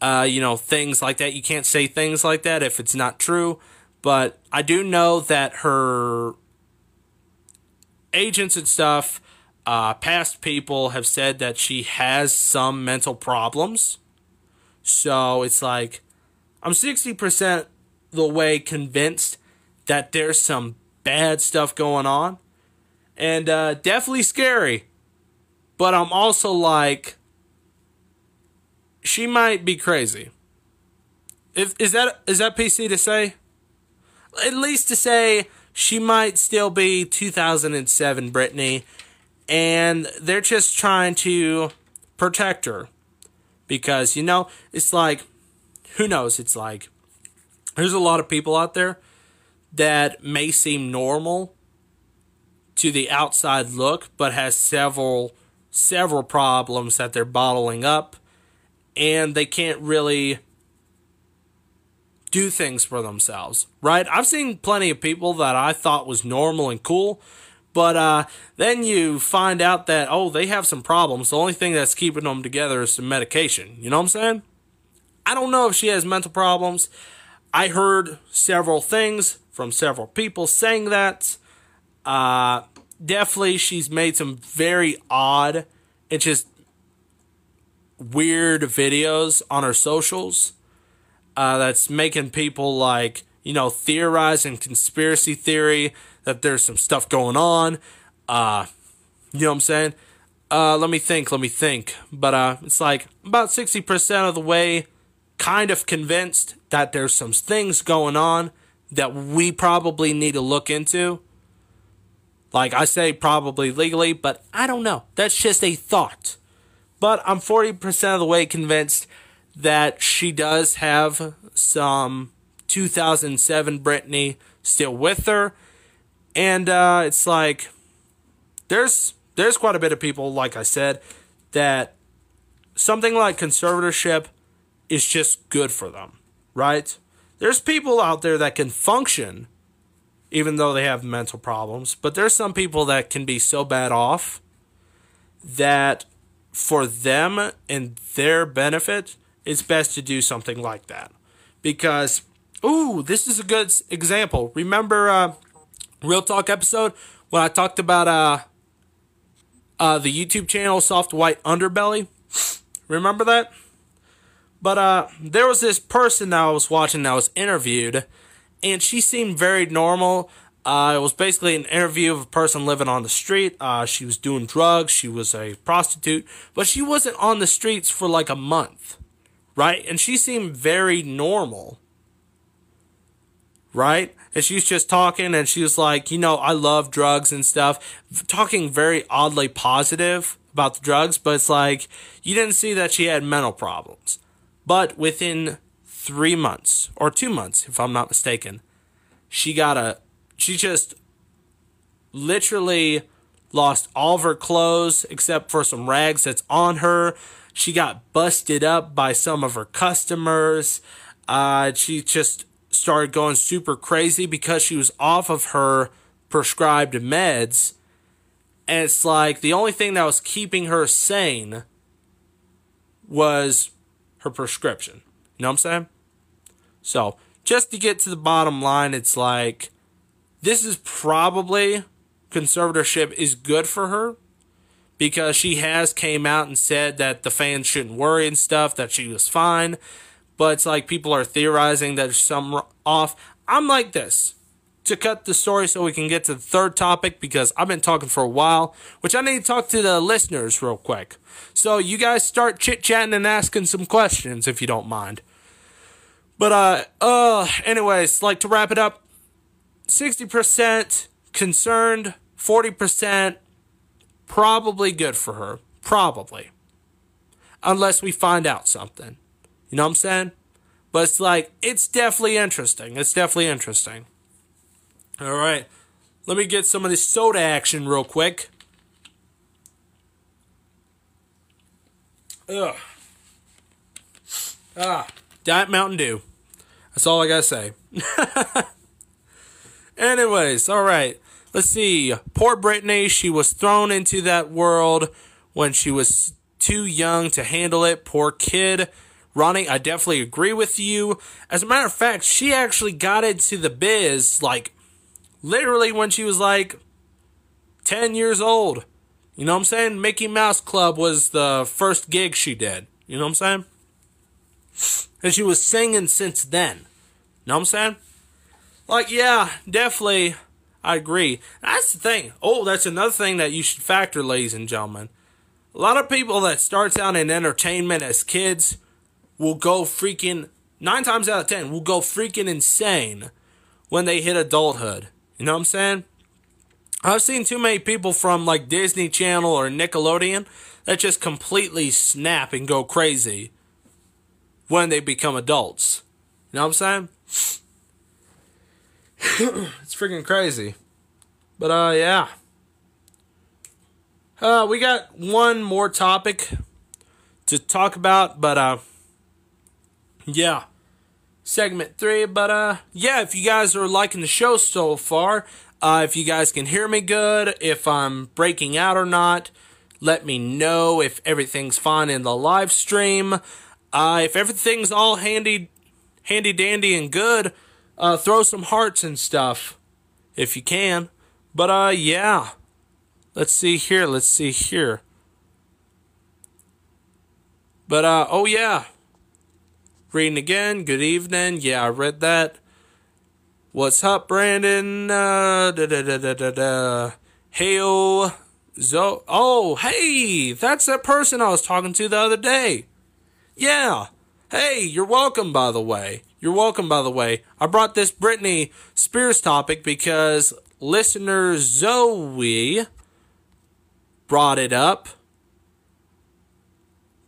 uh, you know, things like that. You can't say things like that if it's not true. But I do know that her agents and stuff, uh, past people have said that she has some mental problems. So it's like, I'm 60% the way convinced that there's some bad stuff going on. And uh, definitely scary. But I'm also like, she might be crazy. If, is that is that PC to say? At least to say she might still be 2007 Britney, and they're just trying to protect her because you know it's like, who knows? It's like there's a lot of people out there that may seem normal to the outside look, but has several several problems that they're bottling up, and they can't really do things for themselves, right? I've seen plenty of people that I thought was normal and cool, but uh, then you find out that oh, they have some problems. The only thing that's keeping them together is some medication. You know what I'm saying? I don't know if she has mental problems. I heard several things from several people saying that. Uh, definitely, she's made some very odd and just weird videos on her socials uh, that's making people like, you know, theorize and conspiracy theory that there's some stuff going on. Uh, you know what I'm saying? Uh, let me think, let me think. But uh, it's like about 60% of the way kind of convinced that there's some things going on that we probably need to look into. Like I say, probably legally, but I don't know. That's just a thought. But I'm 40% of the way convinced that she does have some 2007 Britney still with her. And uh, it's like, there's there's quite a bit of people, like I said, that something like conservatorship is just good for them, right? There's people out there that can function even though they have mental problems, but there's some people that can be so bad off that for them and their benefit, it's best to do something like that. Because, ooh, this is a good example. Remember uh, Real Talk episode when I talked about uh, uh, the YouTube channel Soft White Underbelly? Remember that? But uh, there was this person that I was watching that was interviewed, and she seemed very normal. Uh, it was basically an interview of a person living on the street. Uh, she was doing drugs. She was a prostitute, but she wasn't on the streets for like a month, right? And she seemed very normal, right? And she was just talking, and she was like, you know, I love drugs and stuff, talking very oddly positive about the drugs, but it's like you didn't see that she had mental problems. But within three months or two months, if I'm not mistaken, she got a she just literally lost all of her clothes except for some rags that's on her. She got busted up by some of her customers. Uh, she just started going super crazy because she was off of her prescribed meds. And it's like the only thing that was keeping her sane was her prescription. You know what I'm saying? So, just to get to the bottom line, it's like this is probably conservatorship is good for her because she has came out and said that the fans shouldn't worry and stuff that she was fine but it's like people are theorizing that there's some off i'm like this to cut the story so we can get to the third topic because i've been talking for a while which i need to talk to the listeners real quick so you guys start chit-chatting and asking some questions if you don't mind but uh uh anyways like to wrap it up 60% concerned, 40% probably good for her. Probably. Unless we find out something. You know what I'm saying? But it's like, it's definitely interesting. It's definitely interesting. All right. Let me get some of this soda action real quick. Ugh. Ah, Diet Mountain Dew. That's all I gotta say. Anyways, all right. Let's see. Poor Brittany, She was thrown into that world when she was too young to handle it. Poor kid. Ronnie, I definitely agree with you. As a matter of fact, she actually got into the biz like literally when she was like 10 years old. You know what I'm saying? Mickey Mouse Club was the first gig she did. You know what I'm saying? And she was singing since then. You know what I'm saying? Like, yeah, definitely, I agree. That's the thing. Oh, that's another thing that you should factor, ladies and gentlemen. A lot of people that starts out in entertainment as kids will go freaking nine times out of ten will go freaking insane when they hit adulthood. You know what I'm saying? I've seen too many people from like Disney Channel or Nickelodeon that just completely snap and go crazy when they become adults. You know what I'm saying? it's freaking crazy. But uh yeah. Uh we got one more topic to talk about, but uh yeah. Segment 3, but uh yeah, if you guys are liking the show so far, uh if you guys can hear me good, if I'm breaking out or not, let me know if everything's fine in the live stream. Uh if everything's all handy handy dandy and good, uh, throw some hearts and stuff if you can. But uh, yeah. Let's see here. Let's see here. But uh, oh yeah. Reading again. Good evening. Yeah, I read that. What's up, Brandon? Uh, da da da da da. Hail, Zo. Oh, hey, that's that person I was talking to the other day. Yeah. Hey, you're welcome, by the way. You're welcome, by the way. I brought this Britney Spears topic because listener Zoe brought it up,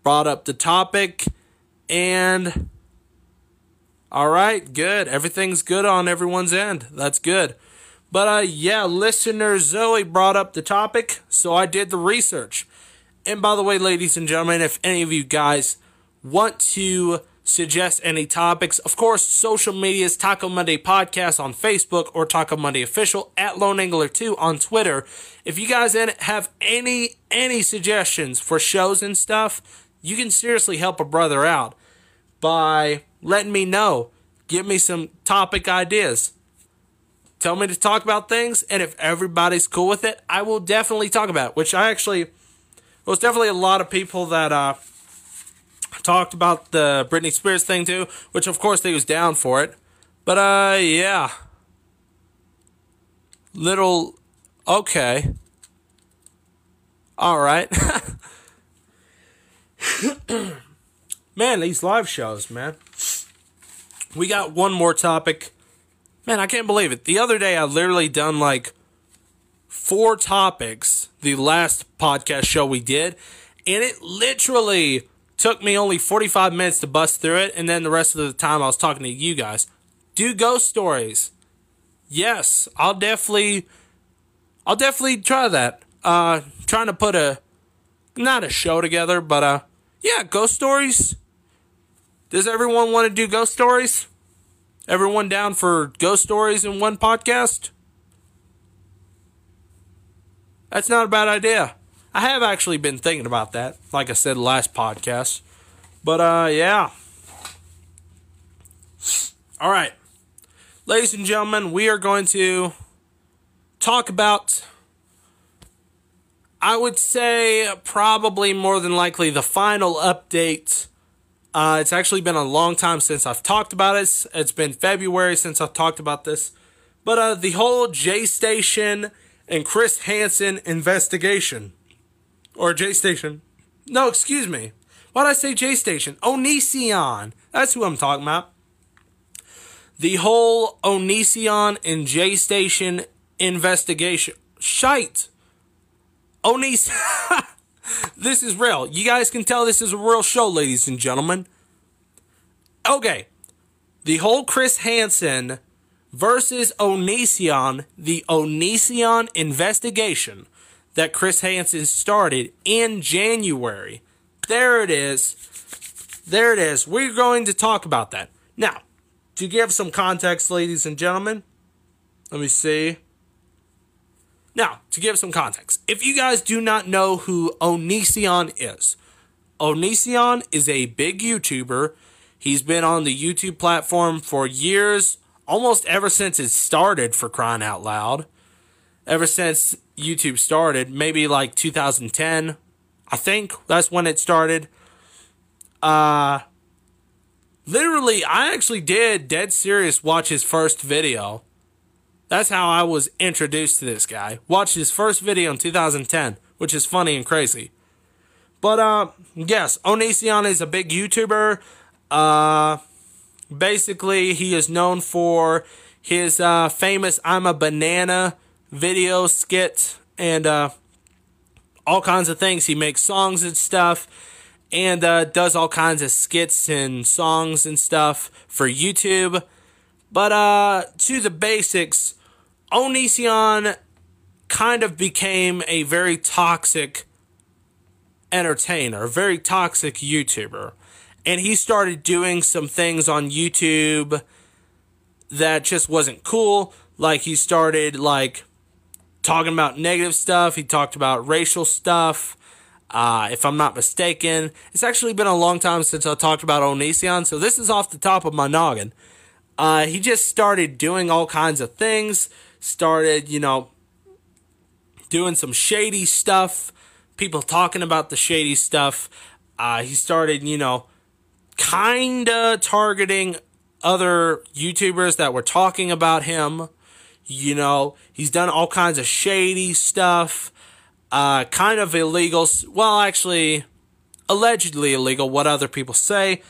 brought up the topic, and all right, good. Everything's good on everyone's end. That's good. But uh, yeah, listener Zoe brought up the topic, so I did the research. And by the way, ladies and gentlemen, if any of you guys want to suggest any topics. Of course, social media's Taco Monday Podcast on Facebook or Taco Monday Official at Lone Angler 2 on Twitter. If you guys have any any suggestions for shows and stuff, you can seriously help a brother out. By letting me know. Give me some topic ideas. Tell me to talk about things, and if everybody's cool with it, I will definitely talk about it. Which I actually, there was definitely a lot of people that uh, talked about the Britney Spears thing too, which of course they was down for it. But uh, yeah, little okay, all right. man, these live shows, man. We got one more topic. Man, I can't believe it. The other day, I literally done like four topics the last podcast show we did, and it literally took me only 45 minutes to bust through it, and then the rest of the time I was talking to you guys. Do ghost stories. Yes, I'll definitely I'll definitely try that. Uh trying to put a not a show together, but uh yeah, ghost stories. Does everyone want to do ghost stories? Everyone down for ghost stories in one podcast? That's not a bad idea. I have actually been thinking about that, like I said last podcast. But uh yeah. All right. Ladies and gentlemen, we are going to talk about I would say probably more than likely the final update. Uh, it's actually been a long time since I've talked about it. It's been February since I've talked about this. But uh, the whole J Station and Chris Hansen investigation. Or J Station. No, excuse me. Why did I say J Station? Onision. That's who I'm talking about. The whole Onision and J Station investigation. Shite. Onis. this is real. You guys can tell this is a real show, ladies and gentlemen. Okay. The whole Chris Hansen versus Onision, the Onision investigation that Chris Hansen started in January. There it is. There it is. We're going to talk about that. Now, to give some context, ladies and gentlemen, let me see. Now, to give some context, if you guys do not know who Onision is, Onision is a big YouTuber. He's been on the YouTube platform for years, almost ever since it started, for crying out loud. Ever since YouTube started, maybe like 2010, I think that's when it started. Uh, literally, I actually did dead serious watch his first video that's how I was introduced to this guy. Watched his first video in 2010, which is funny and crazy. But uh, yes, Onision is a big YouTuber. Uh, basically, he is known for his uh, famous "I'm a Banana" video skit and uh, all kinds of things. He makes songs and stuff, and uh, does all kinds of skits and songs and stuff for YouTube. But uh, to the basics, Onision kind of became a very toxic entertainer, a very toxic YouTuber. And he started doing some things on YouTube that just wasn't cool. Like he started like talking about negative stuff. He talked about racial stuff. Uh, if I'm not mistaken, it's actually been a long time since I talked about Onision, so this is off the top of my noggin. Uh, he just started doing all kinds of things started, you know, doing some shady stuff. People talking about the shady stuff. Uh, he started, you know, kind of targeting other YouTubers that were talking about him. You know, he's done all kinds of shady stuff, uh, kind of illegal. Well, actually, allegedly illegal, what other people say.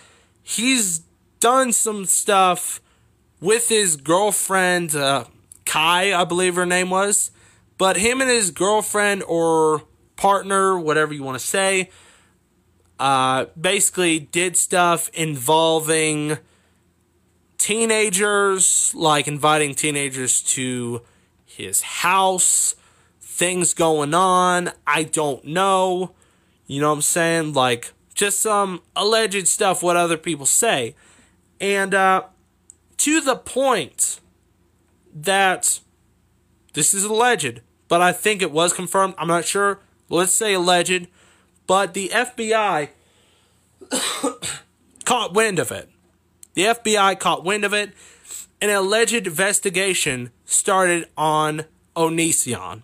He's done some stuff with his girlfriend, uh, Kai, I believe her name was. But him and his girlfriend or partner, whatever you want to say, uh, basically did stuff involving teenagers, like inviting teenagers to his house, things going on. I don't know. You know what I'm saying? Like, just some alleged stuff, what other people say. And uh, to the point that this is alleged, but I think it was confirmed. I'm not sure. Let's say alleged. But the FBI caught wind of it. The FBI caught wind of it. An alleged investigation started on Onision.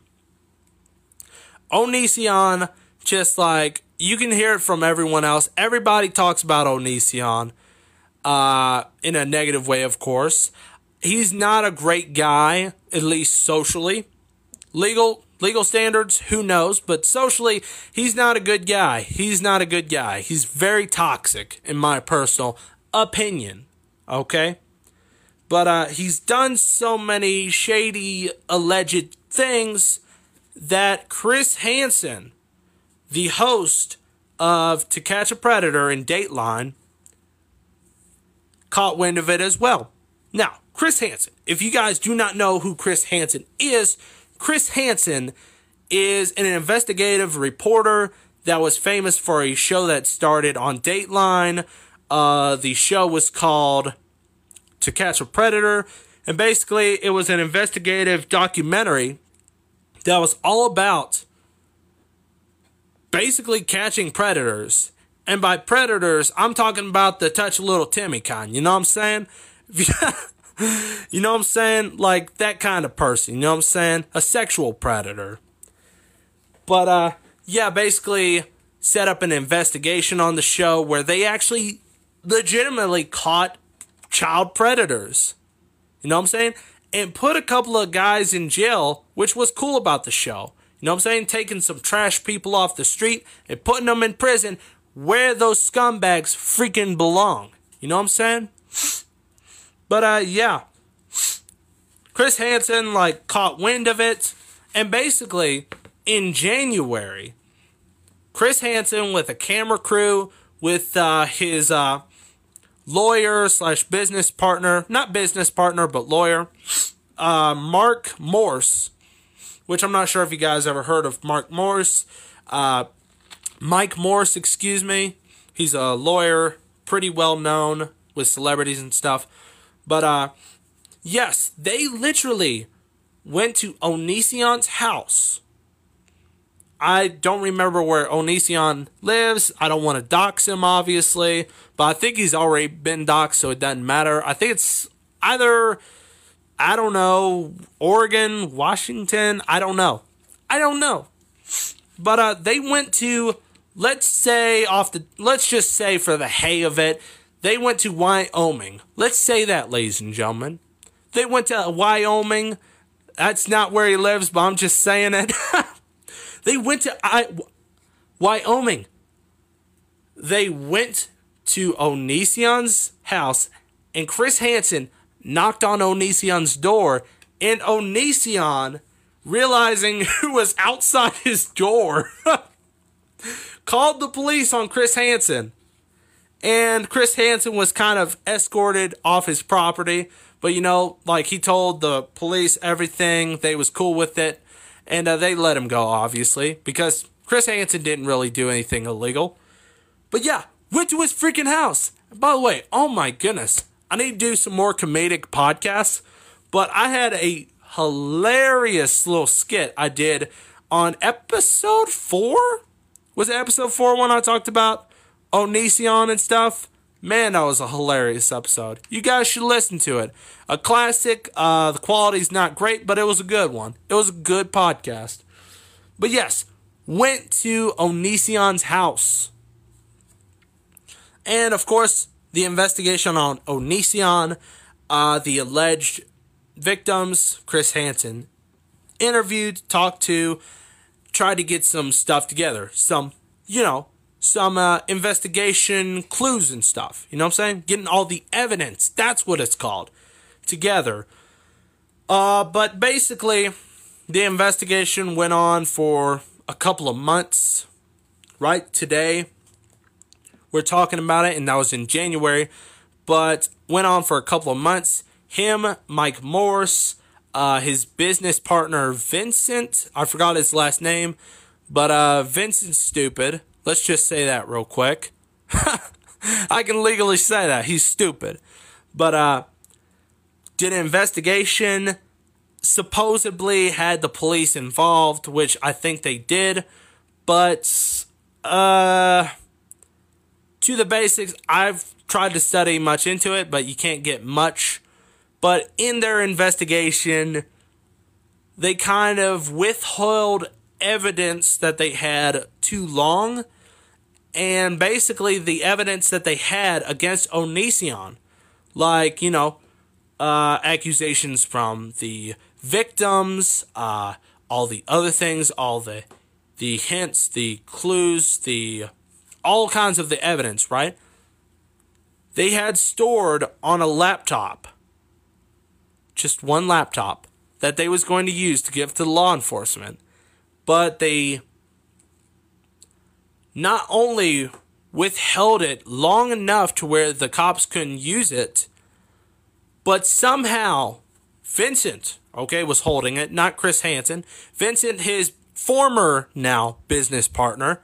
Onision, just like you can hear it from everyone else. Everybody talks about Onision uh, in a negative way, of course. He's not a great guy, at least socially. Legal legal standards, who knows? But socially, he's not a good guy. He's not a good guy. He's very toxic, in my personal opinion. Okay? But uh, he's done so many shady, alleged things that Chris Hansen, the host of To Catch a Predator in Dateline, caught wind of it as well. Now, Chris Hansen, if you guys do not know who Chris Hansen is, Chris Hansen is an investigative reporter that was famous for a show that started on Dateline. Uh, the show was called To Catch a Predator. And basically, it was an investigative documentary that was all about basically catching predators. And by predators, I'm talking about the touch little Timmy kind. You know what I'm saying? know what I'm saying? Like that kind of person. You know what I'm saying? A sexual predator. But uh yeah, basically set up an investigation on the show where they actually legitimately caught child predators. You know what I'm saying? And put a couple of guys in jail, which was cool about the show. You know what I'm saying? Taking some trash people off the street and putting them in prison where those scumbags freaking belong. You know what I'm saying? But uh yeah. Chris Hansen like caught wind of it and basically in January Chris Hansen with a camera crew with uh, his uh, lawyer slash business partner, not business partner, but lawyer, uh, Mark Morse, which I'm not sure if you guys ever heard of Mark Morse. Uh, Mike Morse, excuse me. He's a lawyer, pretty well known with celebrities and stuff. But uh, yes, they literally went to Onision's house. I don't remember where Onision lives. I don't want to dox him, obviously, but I think he's already been doxxed, so it doesn't matter. I think it's either, I don't know, Oregon, Washington. I don't know. I don't know. But uh, they went to, let's say, off the, let's just say for the hay of it, they went to Wyoming. Let's say that, ladies and gentlemen. They went to Wyoming. That's not where he lives, but I'm just saying it. they went to I, Wyoming. They went to Onision's house, and Chris Hansen knocked on Onision's door, and Onision, realizing who was outside his door, called the police on Chris Hansen. And Chris Hansen was kind of escorted off his property. But you know, like he told the police everything, they was cool with it, and uh, they let him go, obviously, because Chris Hansen didn't really do anything illegal. But yeah, went to his freaking house. by the way, oh my goodness, I need to do some more comedic podcasts. But I had a hilarious little skit I did on episode four. Was it episode four when I talked about Onision and stuff. Man, that was a hilarious episode. You guys should listen to it. A classic. Uh, the quality's not great, but it was a good one. It was a good podcast. But yes, went to Onision's house. And of course, the investigation on Onision, uh, the alleged victims, Chris Hansen, interviewed, talked to, tried to get some stuff together. Some, you know, some uh, investigation clues and stuff. You know what I'm saying? Getting all the evidence. That's what it's called. Together. Uh, but basically, the investigation went on for a couple of months. Right today, we're talking about it, and that was in January. But went on for a couple of months. Him, Mike Morse, uh, his business partner Vincent. I forgot his last name, but uh, Vincent's stupid. Let's just say that real quick. I can legally say that. He's stupid. But uh did an investigation supposedly had the police involved, which I think they did, but uh to the basics, I've tried to study much into it, but you can't get much. But in their investigation, they kind of withheld evidence that they had too long. And basically, the evidence that they had against Onision, like, you know, uh, accusations from the victims, uh, all the other things, all the the hints, the clues, the all kinds of the evidence, right? They had stored on a laptop, just one laptop that they was going to use to give to law enforcement, but they not only withheld it long enough to where the cops couldn't use it, but somehow Vincent, okay, was holding it, not Chris Hansen. Vincent, his former now business partner,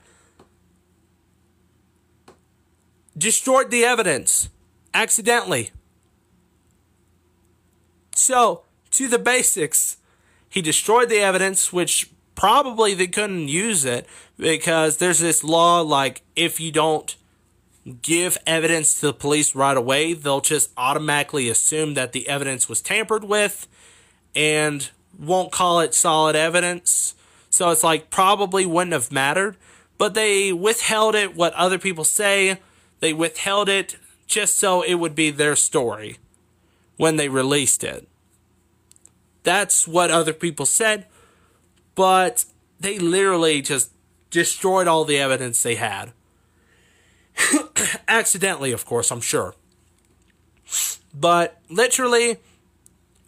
destroyed the evidence accidentally. So, to the basics, he destroyed the evidence, which probably they couldn't use it because there's this law like if you don't give evidence to the police right away, they'll just automatically assume that the evidence was tampered with and won't call it solid evidence. So it's like probably wouldn't have mattered, but they withheld it what other people say. They withheld it just so it would be their story when they released it. That's what other people said, but they literally just destroyed all the evidence they had. Accidentally, of course, I'm sure. But literally,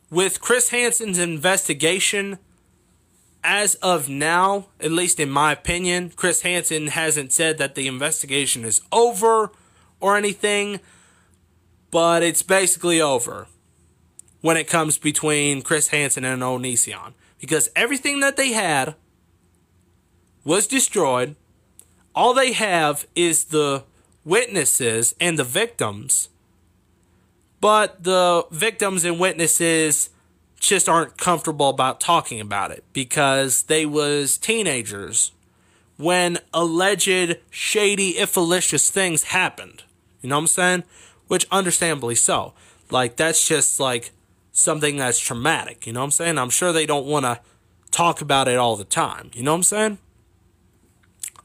with Chris Hansen's investigation, as of now, at least in my opinion, Chris Hansen hasn't said that the investigation is over or anything, but it's basically over when it comes between Chris Hansen and Onision because everything that they had was destroyed. All they have is the witnesses and the victims, but the victims and witnesses just aren't comfortable about talking about it because they was teenagers when alleged shady if malicious things happened. You know what I'm saying? Which understandably so. Like that's just like something that's traumatic, you know what I'm saying? I'm sure they don't want to talk about it all the time. You know what I'm saying?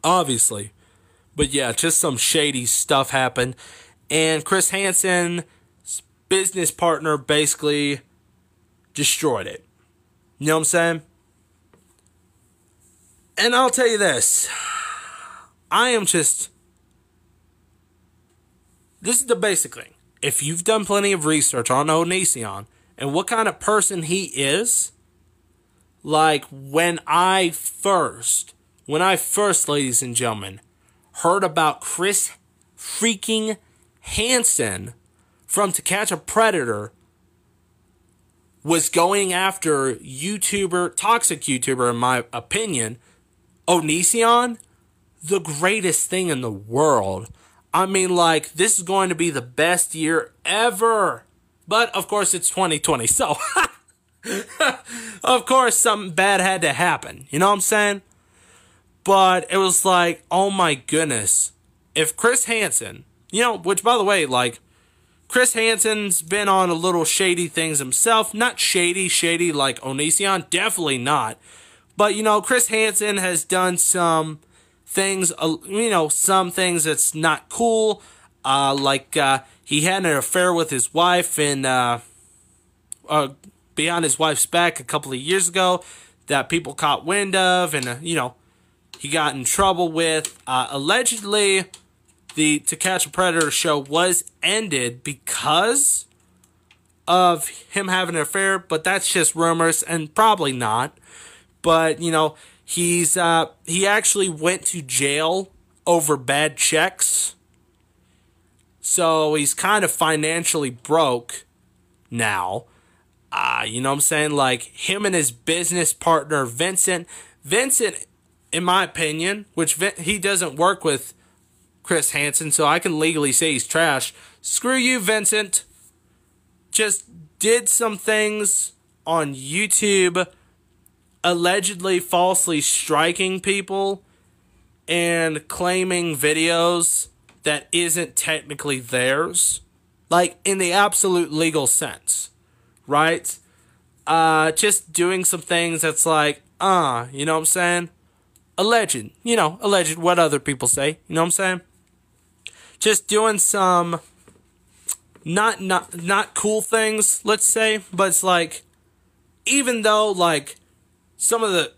Obviously. But yeah, just some shady stuff happened and Chris Hansen's business partner basically destroyed it. You know what I'm saying? And I'll tell you this. I am just. This is the basic thing. If you've done plenty of research on Onision and what kind of person he is, like when I first, when I first, ladies and gentlemen, heard about Chris freaking Hansen from To Catch a Predator was going after YouTuber, toxic YouTuber, in my opinion, Onision, the greatest thing in the world. I mean, like, this is going to be the best year ever. But of course, it's 2020, so of course, something bad had to happen. You know what I'm saying? But it was like, oh my goodness. If Chris Hansen, you know, which by the way, like, Chris Hansen's been on a little shady things himself. Not shady, shady like Onision, definitely not. But you know, Chris Hansen has done some things, you know, some things that's not cool. Uh, like uh, he had an affair with his wife and uh, uh, behind his wife's back a couple of years ago that people caught wind of, and uh, you know, he got in trouble with. Uh, allegedly, the To Catch a Predator show was ended because of him having an affair, but that's just rumors and probably not. But you know, he's uh, he actually went to jail over bad checks, so he's kind of financially broke now. Uh, you know what I'm saying? Like him and his business partner Vincent. Vincent, in my opinion, which he doesn't work with Chris Hansen, so I can legally say he's trash. Screw you, Vincent. Just did some things on YouTube, allegedly falsely striking people and claiming videos that isn't technically theirs, like in the absolute legal sense, right? Uh, just doing some things that's like, uh, you know what I'm saying? Alleged, you know, alleged, what other people say, you know what I'm saying? Just doing some not not not cool things, let's say, but it's like even though like some of the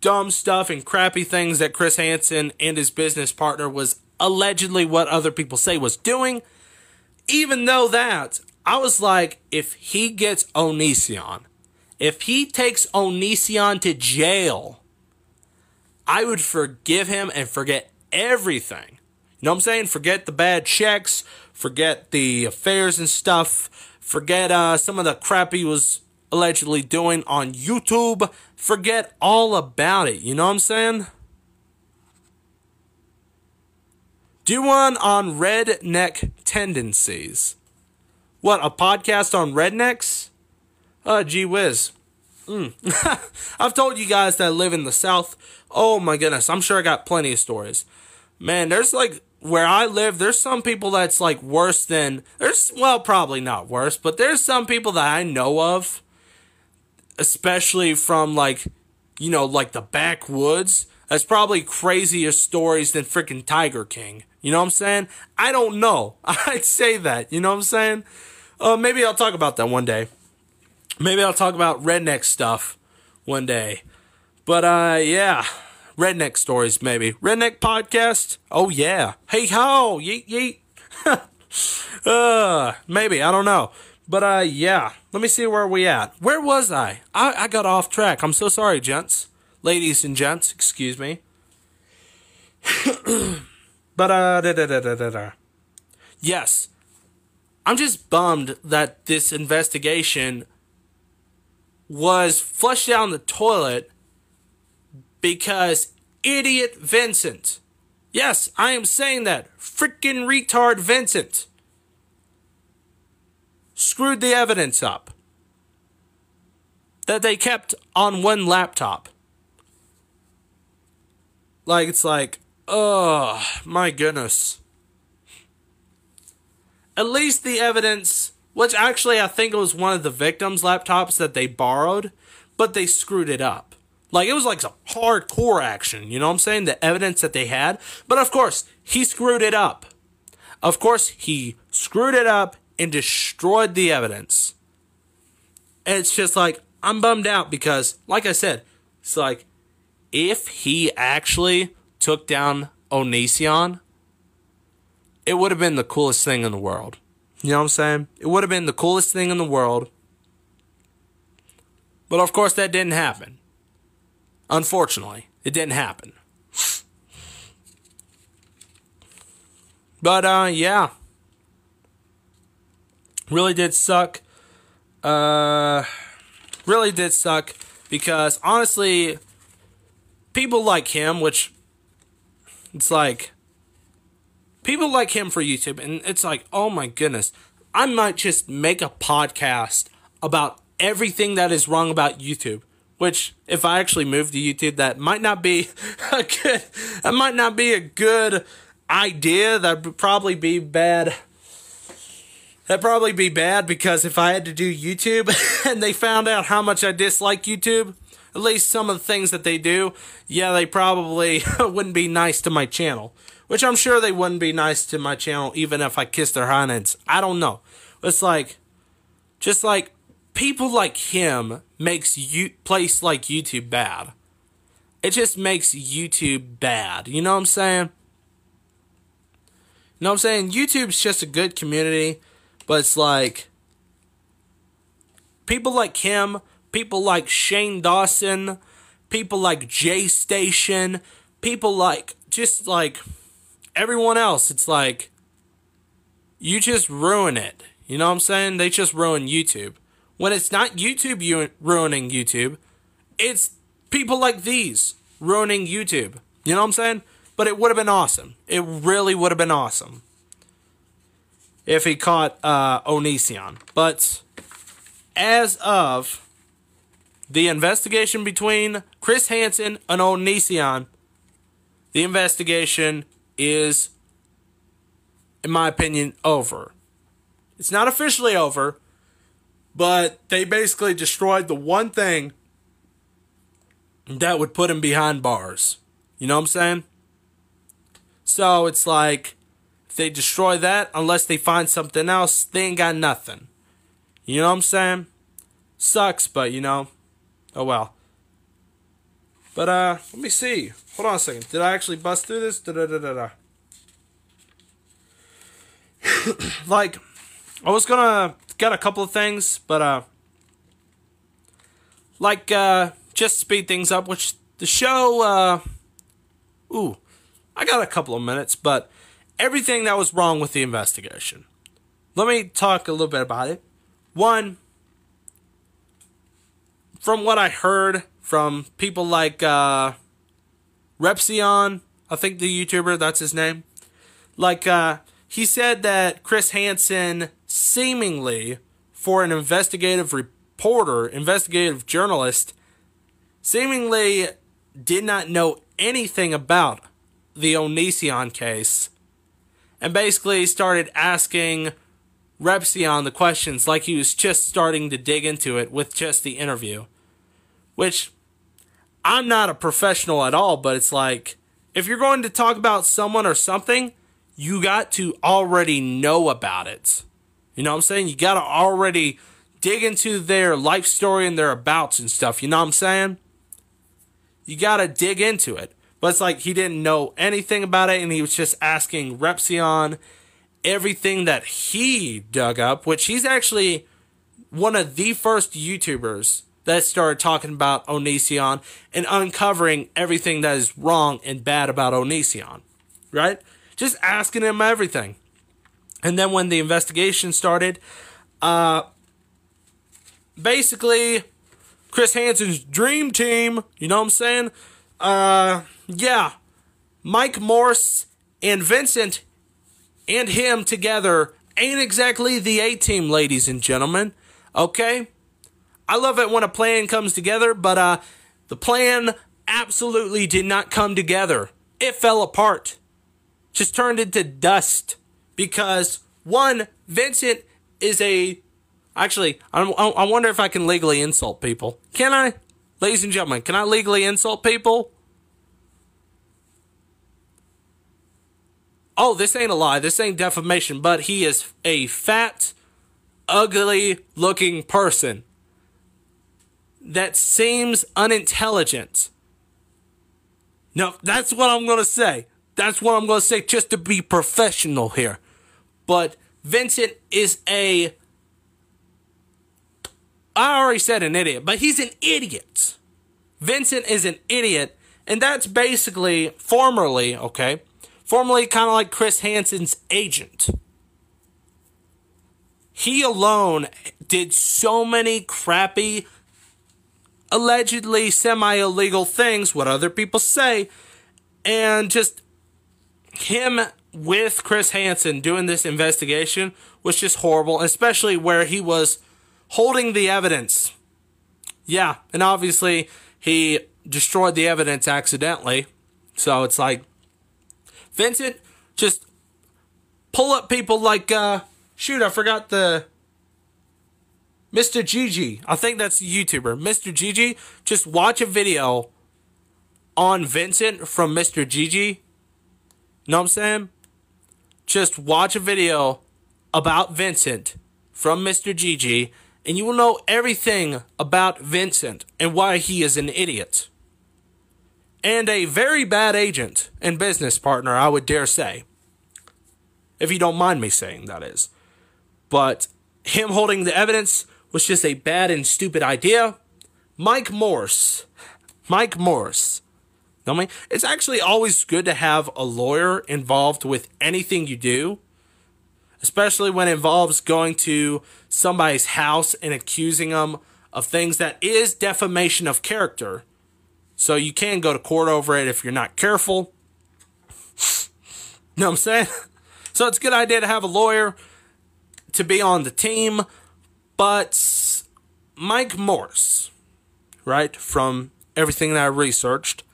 dumb stuff and crappy things that Chris Hansen and his business partner was allegedly what other people say was doing, even though that, I was like, if he gets Onision, if he takes Onision to jail, I would forgive him and forget everything. You know what I'm saying? Forget the bad checks, forget the affairs and stuff, forget uh, some of the crap he was allegedly doing on YouTube. Forget all about it. You know what I'm saying? Do one on redneck tendencies. What, a podcast on rednecks? Uh, gee whiz. Mm. I've told you guys that live in the South. Oh my goodness, I'm sure I got plenty of stories. Man, there's like where I live, there's some people that's like worse than there's well, probably not worse, but there's some people that I know of especially from like you know like the backwoods that's probably crazier stories than freaking tiger king you know what i'm saying i don't know i'd say that you know what i'm saying uh, maybe i'll talk about that one day maybe i'll talk about redneck stuff one day but uh yeah redneck stories maybe redneck podcast oh yeah hey ho yeet yeet uh maybe i don't know but uh, yeah. Let me see where we at. Where was I? I, I got off track. I'm so sorry, gents, ladies and gents. Excuse me. but uh, da, da, da, da, da, da. yes, I'm just bummed that this investigation was flushed down the toilet because idiot Vincent. Yes, I am saying that. Freaking retard Vincent screwed the evidence up that they kept on one laptop. Like, it's like, oh, my goodness. At least the evidence, which actually I think it was one of the victims' laptops that they borrowed, but they screwed it up. Like, it was like some hardcore action, you know what I'm saying? The evidence that they had. But of course, he screwed it up. Of course, he screwed it up and destroyed the evidence. And it's just like, I'm bummed out because, like I said, it's like, if he actually took down Onision, it would have been the coolest thing in the world. You know what I'm saying? It would have been the coolest thing in the world. But of course, that didn't happen. Unfortunately, it didn't happen. But, uh, yeah. Really did suck. Uh, really did suck because honestly, people like him, which it's like people like him for YouTube, and it's like, oh my goodness, I might just make a podcast about everything that is wrong about YouTube. Which, if I actually move to YouTube, that might not be a good. That might not be a good idea. That would probably be bad That'd probably be bad because if I had to do YouTube and they found out how much I dislike YouTube, at least some of the things that they do, yeah, they probably wouldn't be nice to my channel. Which I'm sure they wouldn't be nice to my channel even if I kissed their hinds. I don't know. It's like, just like, people like him makes you place like YouTube bad. It just makes YouTube bad. You know what I'm saying? You know what I'm saying? YouTube's just a good community. But it's like people like him, people like Shane Dawson, people like Jay Station, people like just like everyone else. It's like you just ruin it. You know what I'm saying? They just ruin YouTube. When it's not YouTube ruining YouTube, it's people like these ruining YouTube. You know what I'm saying? But it would have been awesome. It really would have been awesome if he caught uh, Onision. But as of the investigation between Chris Hansen and Onision, the investigation is in my opinion, over. It's not officially over, but they basically destroyed the one thing that would put him behind bars. You know what I'm saying? So it's like, if they destroy that, unless they find something else, they ain't got nothing. You know what I'm saying? Sucks, but you know, oh well. But uh, let me see. Hold on a second. Did I actually bust through this? Da da da da da. like, I was gonna get a couple of things, but uh, like uh, just speed things up. Which the show, uh, ooh, I got a couple of minutes, but everything that was wrong with the investigation. Let me talk a little bit about it. One, from what I heard from people like uh, Repzion, I think the YouTuber, that's his name. Like, uh, he said that Chris Hansen seemingly, for an investigative reporter, investigative journalist, seemingly did not know anything about the Onision case and basically started asking Repzion the questions like he was just starting to dig into it with just the interview. Which I'm not a professional at all, but it's like if you're going to talk about someone or something, you got to already know about it. You know what I'm saying? You got to already dig into their life story and their abouts and stuff. You know what I'm saying? You got to dig into it. But it's like he didn't know anything about it and he was just asking Repzion everything that he dug up, which he's actually one of the first YouTubers that started talking about Onision and uncovering everything that is wrong and bad about Onision. Right? Just asking him everything. And then when the investigation started, uh basically Chris Hansen's dream team, you know what I'm saying? Uh yeah. Mike Morse and Vincent and him together ain't exactly the A team, ladies and gentlemen. Okay? I love it when a plan comes together, but uh, the plan absolutely did not come together. It fell apart. Just turned into dust. Because, one, Vincent is a. Actually, I, I wonder if I can legally insult people. Can I? Ladies and gentlemen, can I legally insult people? Oh, this ain't a lie. This ain't defamation, but he is a fat, ugly looking person that seems unintelligent. No, that's what I'm going to say. That's what I'm going to say just to be professional here. But Vincent is a. I already said an idiot, but he's an idiot. Vincent is an idiot, and that's basically formerly, okay, formerly kind of like Chris Hansen's agent. He alone did so many crappy allegedly semi illegal things, what other people say, and just him with Chris Hansen doing this investigation was just horrible, especially where he was holding the evidence. Yeah, and obviously he destroyed the evidence accidentally. So it's like Vincent just pull up people like uh shoot, I forgot the Mr. Gigi, I think that's a YouTuber. Mr. Gigi, just watch a video on Vincent from Mr. Gigi. Know what I'm saying? Just watch a video about Vincent from Mr. Gigi, and you will know everything about Vincent and why he is an idiot. And a very bad agent and business partner, I would dare say. If you don't mind me saying, that is. But him holding the evidence was just a bad and stupid idea. Mike Morse. Mike Morse. I mean, it's actually always good to have a lawyer involved with anything you do, especially when it involves going to somebody's house and accusing them of things that is defamation of character. So you can go to court over it if you're not careful. You know what I'm saying? So it's a good idea to have a lawyer to be on the team but Mike Morse, right, from everything that I researched,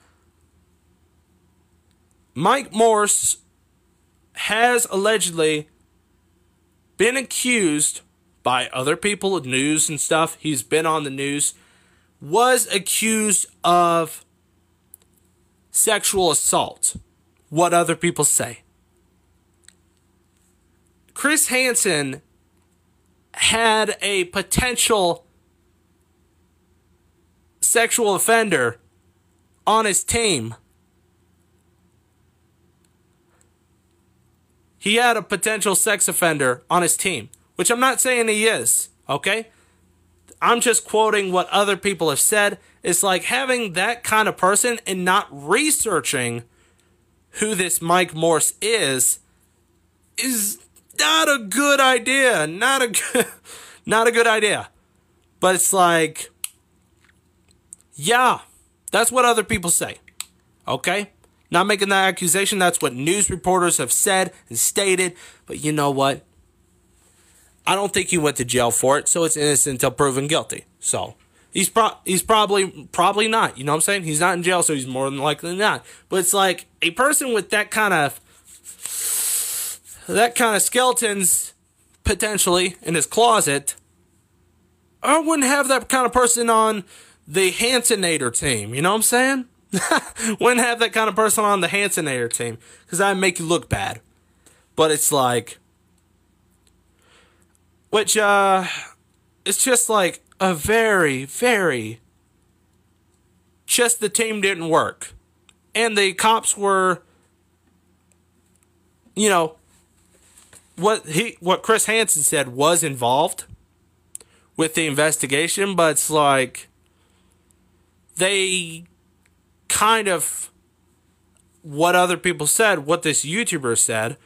Mike Morse has allegedly been accused by other people, of news and stuff. He's been on the news. Was accused of sexual assault. What other people say. Chris Hansen had a potential sexual offender on his team. He had a potential sex offender on his team, which I'm not saying he is, okay? I'm just quoting what other people have said. It's like having that kind of person and not researching who this Mike Morse is is not a good idea. Not a good, not a good idea. But it's like yeah, that's what other people say. Okay? Not making that accusation. That's what news reporters have said and stated. But you know what? I don't think he went to jail for it, so it's innocent until proven guilty. So he's pro- he's probably probably not. You know what I'm saying? He's not in jail, so he's more than likely not. But it's like a person with that kind of that kind of skeletons potentially in his closet. I wouldn't have that kind of person on the Hansonator team. You know what I'm saying? Wouldn't have that kind of person on the Hansonator team because I make you look bad. But it's like, which uh, it's just like a very, very. Just the team didn't work, and the cops were. You know. What he what Chris Hansen said was involved with the investigation, but it's like they kind of what other people said, what this YouTuber said,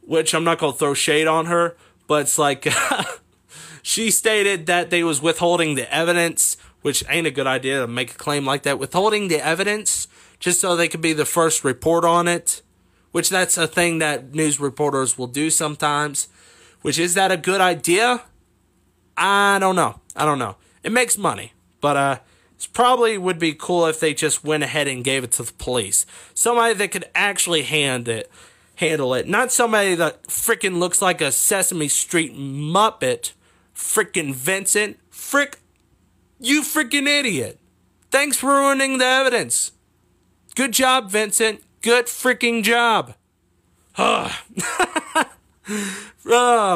which I'm not to throw shade on her, but it's like she stated that they was withholding the evidence, which ain't a good idea to make a claim like that. Withholding the evidence just so they could be the first report on it, which that's a thing that news reporters will do sometimes. Which is that a good idea? I don't know. I don't know. It makes money, but uh it probably would be cool if they just went ahead and gave it to the police. Somebody that could actually hand it, handle it. Not somebody that freaking looks like a Sesame Street Muppet. Freaking Vincent. Frick. You freaking idiot. Thanks for ruining the evidence. Good job, Vincent. Good freaking job. oh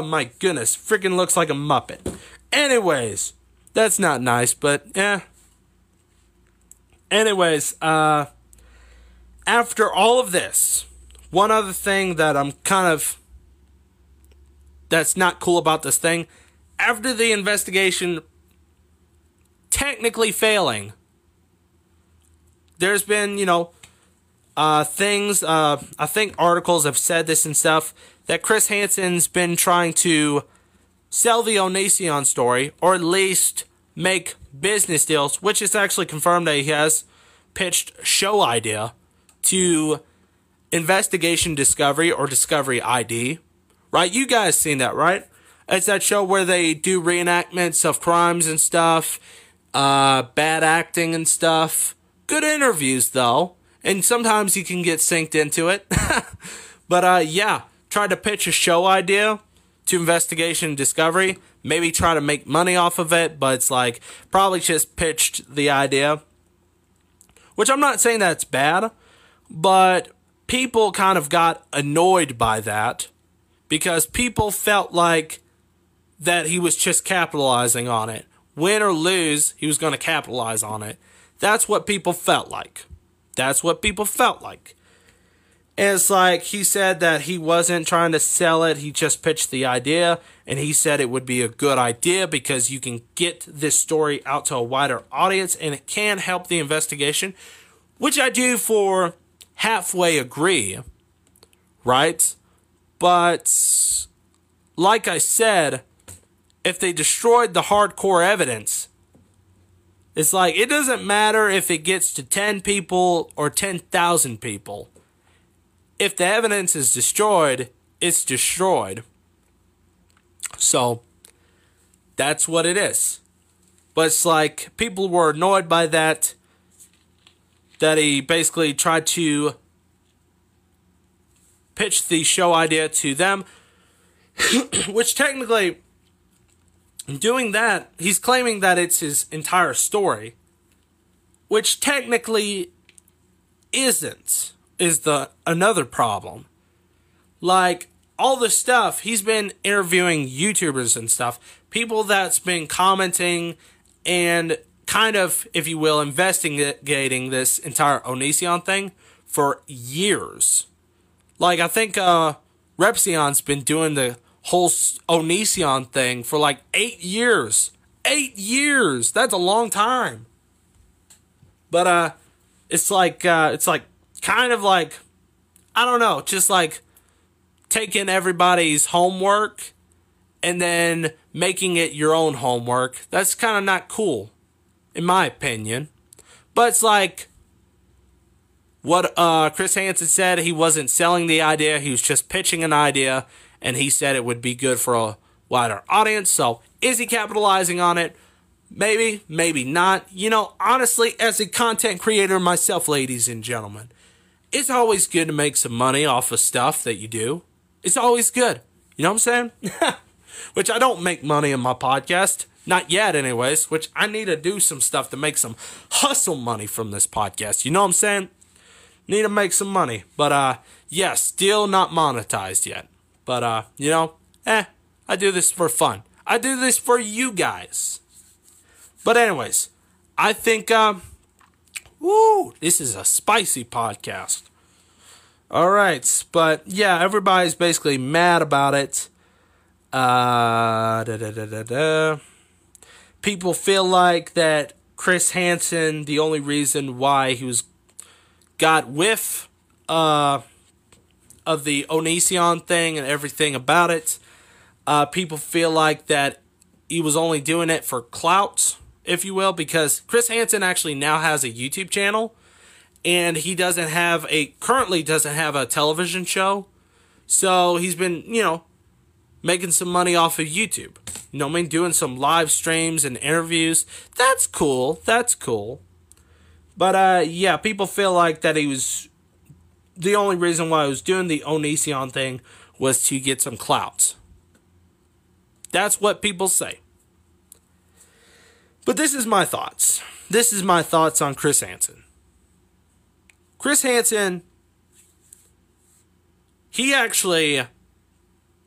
my goodness. Freaking looks like a Muppet. Anyways, that's not nice, but yeah anyways, uh, after all of this, one other thing that I'm kind of that's not cool about this thing, after the investigation technically failing, there's been, you know, uh, things, uh, I think articles have said this and stuff, that Chris Hansen's been trying to sell the Onision story, or at least make business deals, which is actually confirmed that he has pitched show idea to Investigation Discovery or Discovery ID. Right? You guys seen that, right? It's that show where they do reenactments of crimes and stuff, uh, bad acting and stuff. Good interviews though, and sometimes you can get synced into it. but uh, yeah, tried to pitch a show idea to Investigation Discovery. Maybe try to make money off of it, but it's like probably just pitched the idea which I'm not saying that's bad, but people kind of got annoyed by that because people felt like that he was just capitalizing on it. Win or lose, he was going to capitalize on it. That's what people felt like. That's what people felt like. it's like he said that he wasn't trying to sell it, he just pitched the idea, and he said it would be a good idea because you can get this story out to a wider audience and it can help the investigation, which I do for halfway agree, right? But like I said, if they destroyed the hardcore evidence, it's like it doesn't matter if it gets to 10 people or 10,000 people. If the evidence is destroyed, it's destroyed. So that's what it is. But it's like people were annoyed by that. That he basically tried to pitch the show idea to them, which technically, doing that, he's claiming that it's his entire story, which technically isn't, is the another problem. Like, all the stuff, he's been interviewing YouTubers and stuff, people that's been commenting and kind of, if you will, investigating this entire Onision thing for years. Like, I think uh, Repzion's been doing the whole Onision thing for like eight years. Eight years! That's a long time. But, uh, it's like, uh, it's like, kind of like, I don't know, just like taking everybody's homework and then making it your own homework. That's kind of not cool, in my opinion. But it's like, what uh, Chris Hansen said, he wasn't selling the idea, he was just pitching an idea, and he said it would be good for a wider audience. So, is he capitalizing on it? Maybe, maybe not. You know, honestly, as a content creator myself, ladies and gentlemen, it's always good to make some money off of stuff that you do. It's always good. You know what I'm saying? which I don't make money in my podcast. Not yet, anyways, which I need to do some stuff to make some hustle money from this podcast. You know what I'm saying? Need to make some money. But uh yeah, still not monetized yet. But uh, you know, eh, I do this for fun. I do this for you guys. But anyways, I think um woo, this is a spicy podcast. All right, but yeah, everybody's basically mad about it. Uh, da, da, da, da, da. People feel like that Chris Hansen, the only reason why he was got whiff uh, of the Onision thing and everything about it. Uh, people feel like that he was only doing it for clout, if you will, because Chris Hansen actually now has a YouTube channel, and he doesn't have a currently doesn't have a television show, so he's been you know making some money off of YouTube. You know, I mean, doing some live streams and interviews. That's cool. That's cool. But uh, yeah, people feel like that he was the only reason why I was doing the Onision thing was to get some clout. That's what people say. But this is my thoughts. This is my thoughts on Chris Hansen. Chris Hansen, he actually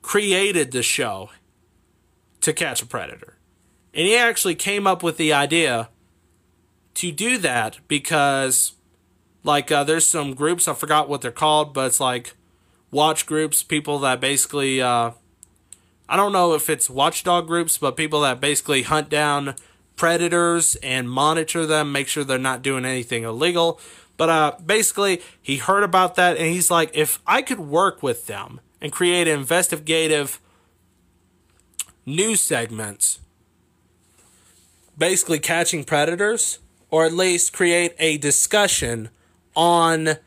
created the show to catch a predator. And he actually came up with the idea to do that because, like, uh, there's some groups, I forgot what they're called, but it's like watch groups, people that basically, uh, I don't know if it's watchdog groups, but people that basically hunt down predators and monitor them, make sure they're not doing anything illegal. But uh, basically, he heard about that and he's like, if I could work with them and create investigative news segments basically catching predators or at least create a discussion on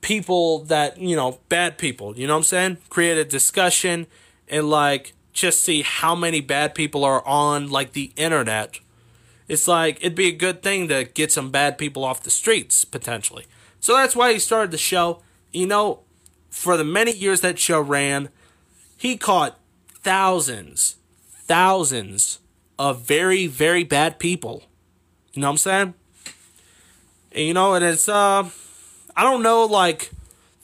people that you know bad people you know what i'm saying create a discussion and like just see how many bad people are on like the internet it's like it'd be a good thing to get some bad people off the streets potentially so that's why he started the show you know for the many years that show ran, he caught thousands, thousands of very, very bad people. You know what I'm saying? And, you know, and it's, uh, I don't know, like,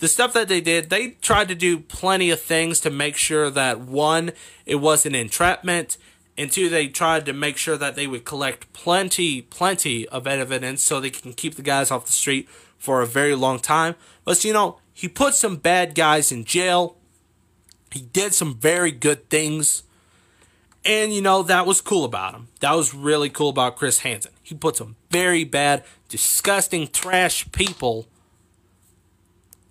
the stuff that they did, they tried to do plenty of things to make sure that one, it wasn't entrapment, and two, they tried to make sure that they would collect plenty, plenty of evidence so they can keep the guys off the street for a very long time. But, you know, he put some bad guys in jail. He did some very good things. And, you know, that was cool about him. That was really cool about Chris Hansen. He put some very bad, disgusting, trash people,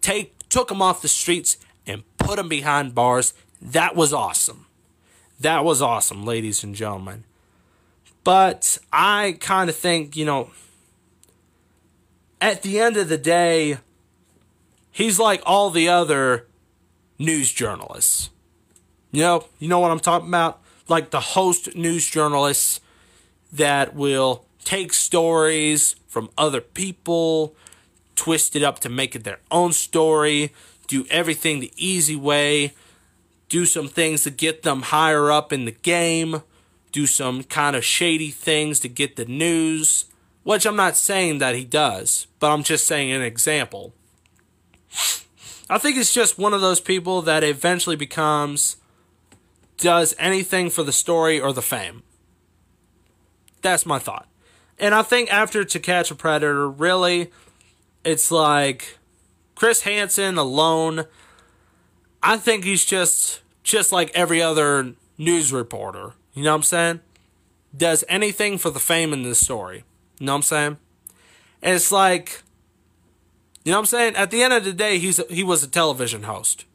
take, took them off the streets and put them behind bars. That was awesome. That was awesome, ladies and gentlemen. But I kind of think, you know, at the end of the day, he's like all the other news journalists. You know, you know what I'm talking about? Like the host news journalists that will take stories from other people, twist it up to make it their own story, do everything the easy way, do some things to get them higher up in the game, do some kind of shady things to get the news, which I'm not saying that he does, but I'm just saying an example. I think it's just one of those people that eventually becomes does anything for the story or the fame. That's my thought. And I think after To Catch a Predator, really, it's like Chris Hansen alone. I think he's just just like every other news reporter. You know what I'm saying? Does anything for the fame in this story. You know what I'm saying? And it's like, you know what I'm saying? At the end of the day, he's he was a television host.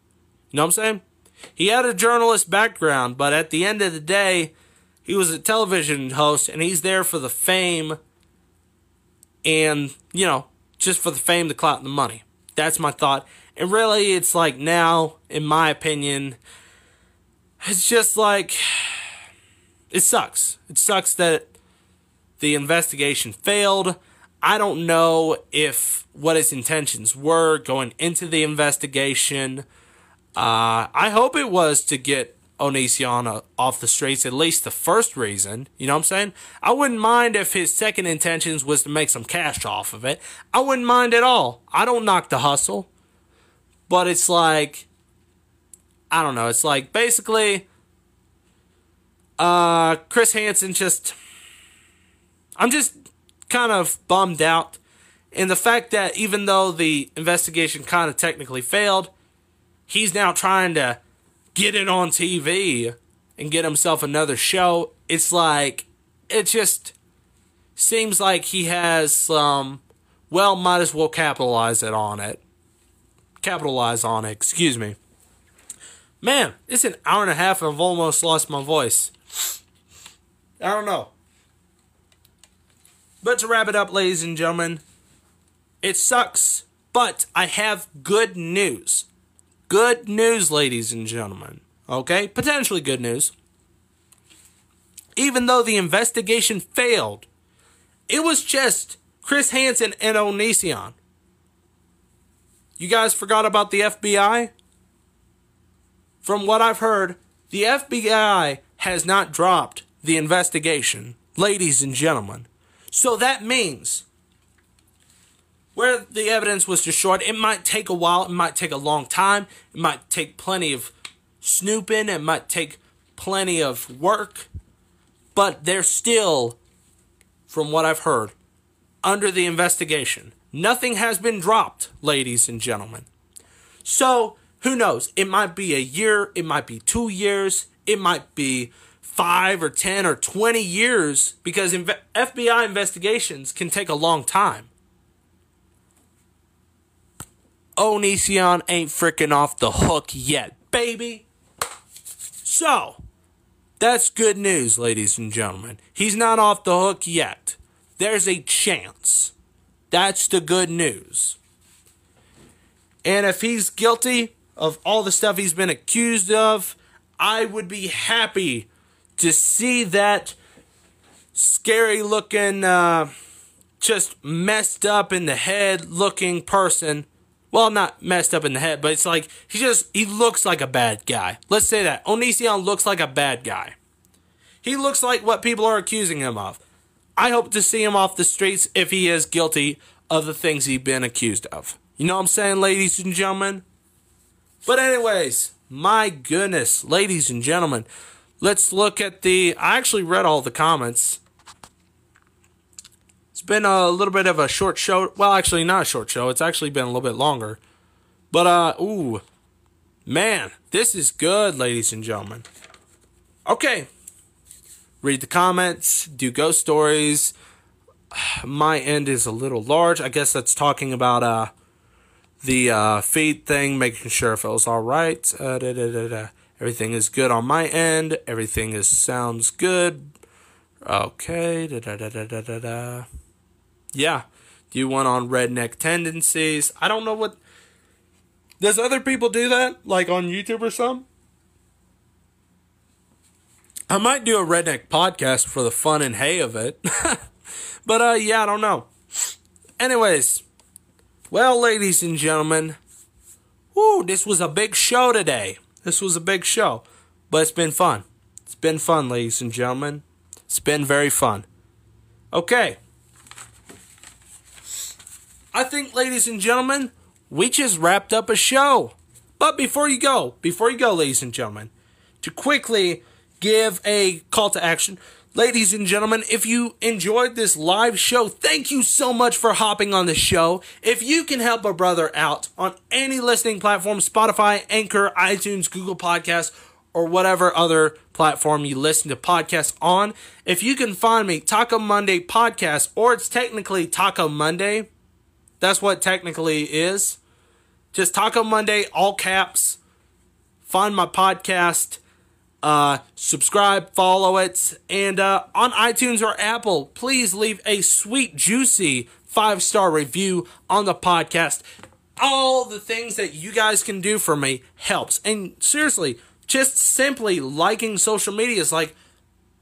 You know what I'm saying? He had a journalist background, but at the end of the day, he was a television host and he's there for the fame and, you know, just for the fame, the clout, and the money. That's my thought. And really, it's like now, in my opinion, it's just like it sucks. It sucks that the investigation failed. I don't know if what his intentions were going into the investigation. Uh, I hope it was to get Onision off the streets, at least the first reason. You know what I'm saying? I wouldn't mind if his second intentions was to make some cash off of it. I wouldn't mind at all. I don't knock the hustle. But it's like, I don't know. It's like basically, uh, Chris Hansen just, I'm just kind of bummed out. in the fact that even though the investigation kind of technically failed, he's now trying to get it on TV and get himself another show. It's like, it just seems like he has some, well, might as well capitalize it on it. Capitalize on it, excuse me. Man, it's an hour and a half and I've almost lost my voice. I don't know. But to wrap it up, ladies and gentlemen, it sucks, but I have good news. Good news, ladies and gentlemen. Okay? Potentially good news. Even though the investigation failed, it was just Chris Hansen and Onision. You guys forgot about the FBI? From what I've heard, the FBI has not dropped the investigation, ladies and gentlemen. So that means where the evidence was destroyed, it might take a while, it might take a long time, it might take plenty of snooping, it might take plenty of work, but they're still, from what I've heard, under the investigation. Nothing has been dropped, ladies and gentlemen. So, who knows? It might be a year, it might be two years, it might be five or 10 or 20 years because FBI investigations can take a long time. Onision ain't freaking off the hook yet, baby. So, that's good news, ladies and gentlemen. He's not off the hook yet. There's a chance. That's the good news. And if he's guilty of all the stuff he's been accused of, I would be happy to see that scary looking, uh, just messed up in the head looking person well, not messed up in the head, but it's like he just he looks like a bad guy. Let's say that Onision looks like a bad guy. He looks like what people are accusing him of. I hope to see him off the streets if he is guilty of the things he's been accused of. You know what I'm saying, ladies and gentlemen? But anyways, my goodness, ladies and gentlemen, let's look at the I actually read all the comments been a little bit of a short show. Well, actually, not a short show. It's actually been a little bit longer. But, uh, ooh, man, this is good, ladies and gentlemen. Okay. Read the comments, do ghost stories. My end is a little large. I guess that's talking about, uh, the, uh, feed thing, making sure it feels all right. Uh, da, da, da, Everything is good on my end. Everything is sounds good. Okay. Yeah, do one on redneck tendencies. I don't know what. Does other people do that, like on YouTube or something? I might do a redneck podcast for the fun and hay of it. but uh yeah, I don't know. Anyways, well, ladies and gentlemen, Woo, this was a big show today. This was a big show. But it's been fun. It's been fun, ladies and gentlemen. It's been very fun. Okay. I think, ladies and gentlemen, we just wrapped up a show. But before you go, before you go, ladies and gentlemen, to quickly give a call to action, Ladies and gentlemen, if you enjoyed this live show, thank you so much for hopping on the show. If you can help a brother out on any listening platform, Spotify, Anchor, iTunes, Google Podcasts, or whatever other platform you listen to podcasts on, if you can find me, Taco Monday Podcast, or it's technically Taco Monday, that's what technically is. Just Taco Monday, all caps. Find my podcast uh, subscribe, follow it, and uh, on iTunes or Apple, please leave a sweet, juicy five star review on the podcast. All the things that you guys can do for me helps. And seriously, just simply liking social media is like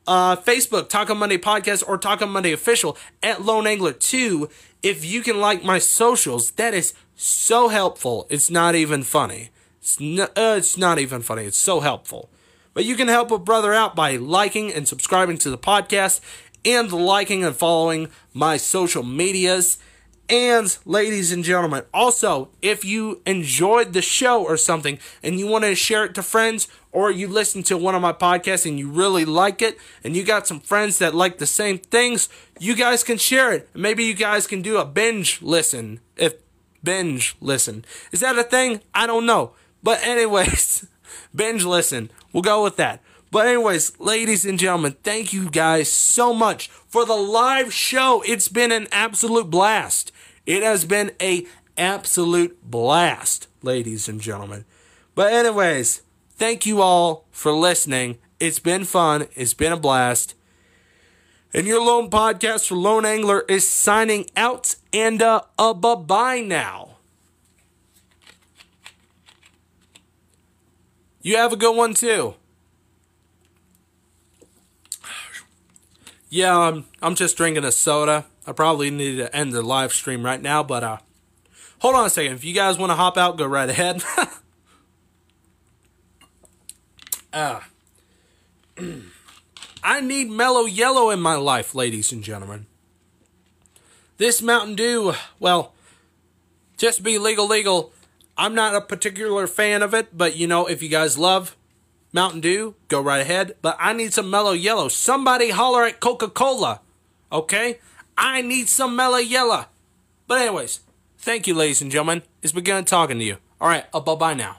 uh, Facebook, Taco Monday Podcast, or Taco Monday Official at Lone Angler 2. If you can like my socials, that is so helpful. It's not even funny. It's, uh, it's not even funny. It's so helpful. But you can help a brother out by liking and subscribing to the podcast and liking and following my social medias. And ladies and gentlemen, also, if you enjoyed the show or something and you want to share it to friends, or you listen to one of my podcasts and you really like it, and you got some friends that like the same things, you guys can share it. Maybe you guys can do a binge listen. If binge listen. Is that a thing? I don't know. But, anyways, binge listen. We'll go with that. But anyways, ladies and gentlemen, thank you guys so much for the live show. It's been an absolute blast. It has been a absolute blast, ladies and gentlemen. But anyways, thank you all for listening. It's been fun. It's been a blast. And your lone podcast for Lone Angler is signing out and uh, uh bye bye now. You have a good one too. Yeah, I'm, I'm just drinking a soda. I probably need to end the live stream right now, but uh, hold on a second. If you guys want to hop out, go right ahead. uh, I need Mello Yello in my life, ladies and gentlemen. This Mountain Dew, well, just be legal, legal. I'm not a particular fan of it, but you know, if you guys love Mountain Dew, go right ahead. But I need some Mello Yello. Somebody holler at Coca Cola, okay? I need some Mello Yello. But, anyways, thank you, ladies and gentlemen. It's been good talking to you. All right, uh, bye bye now.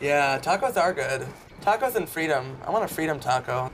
Yeah, tacos are good. Tacos and freedom. I want a freedom taco.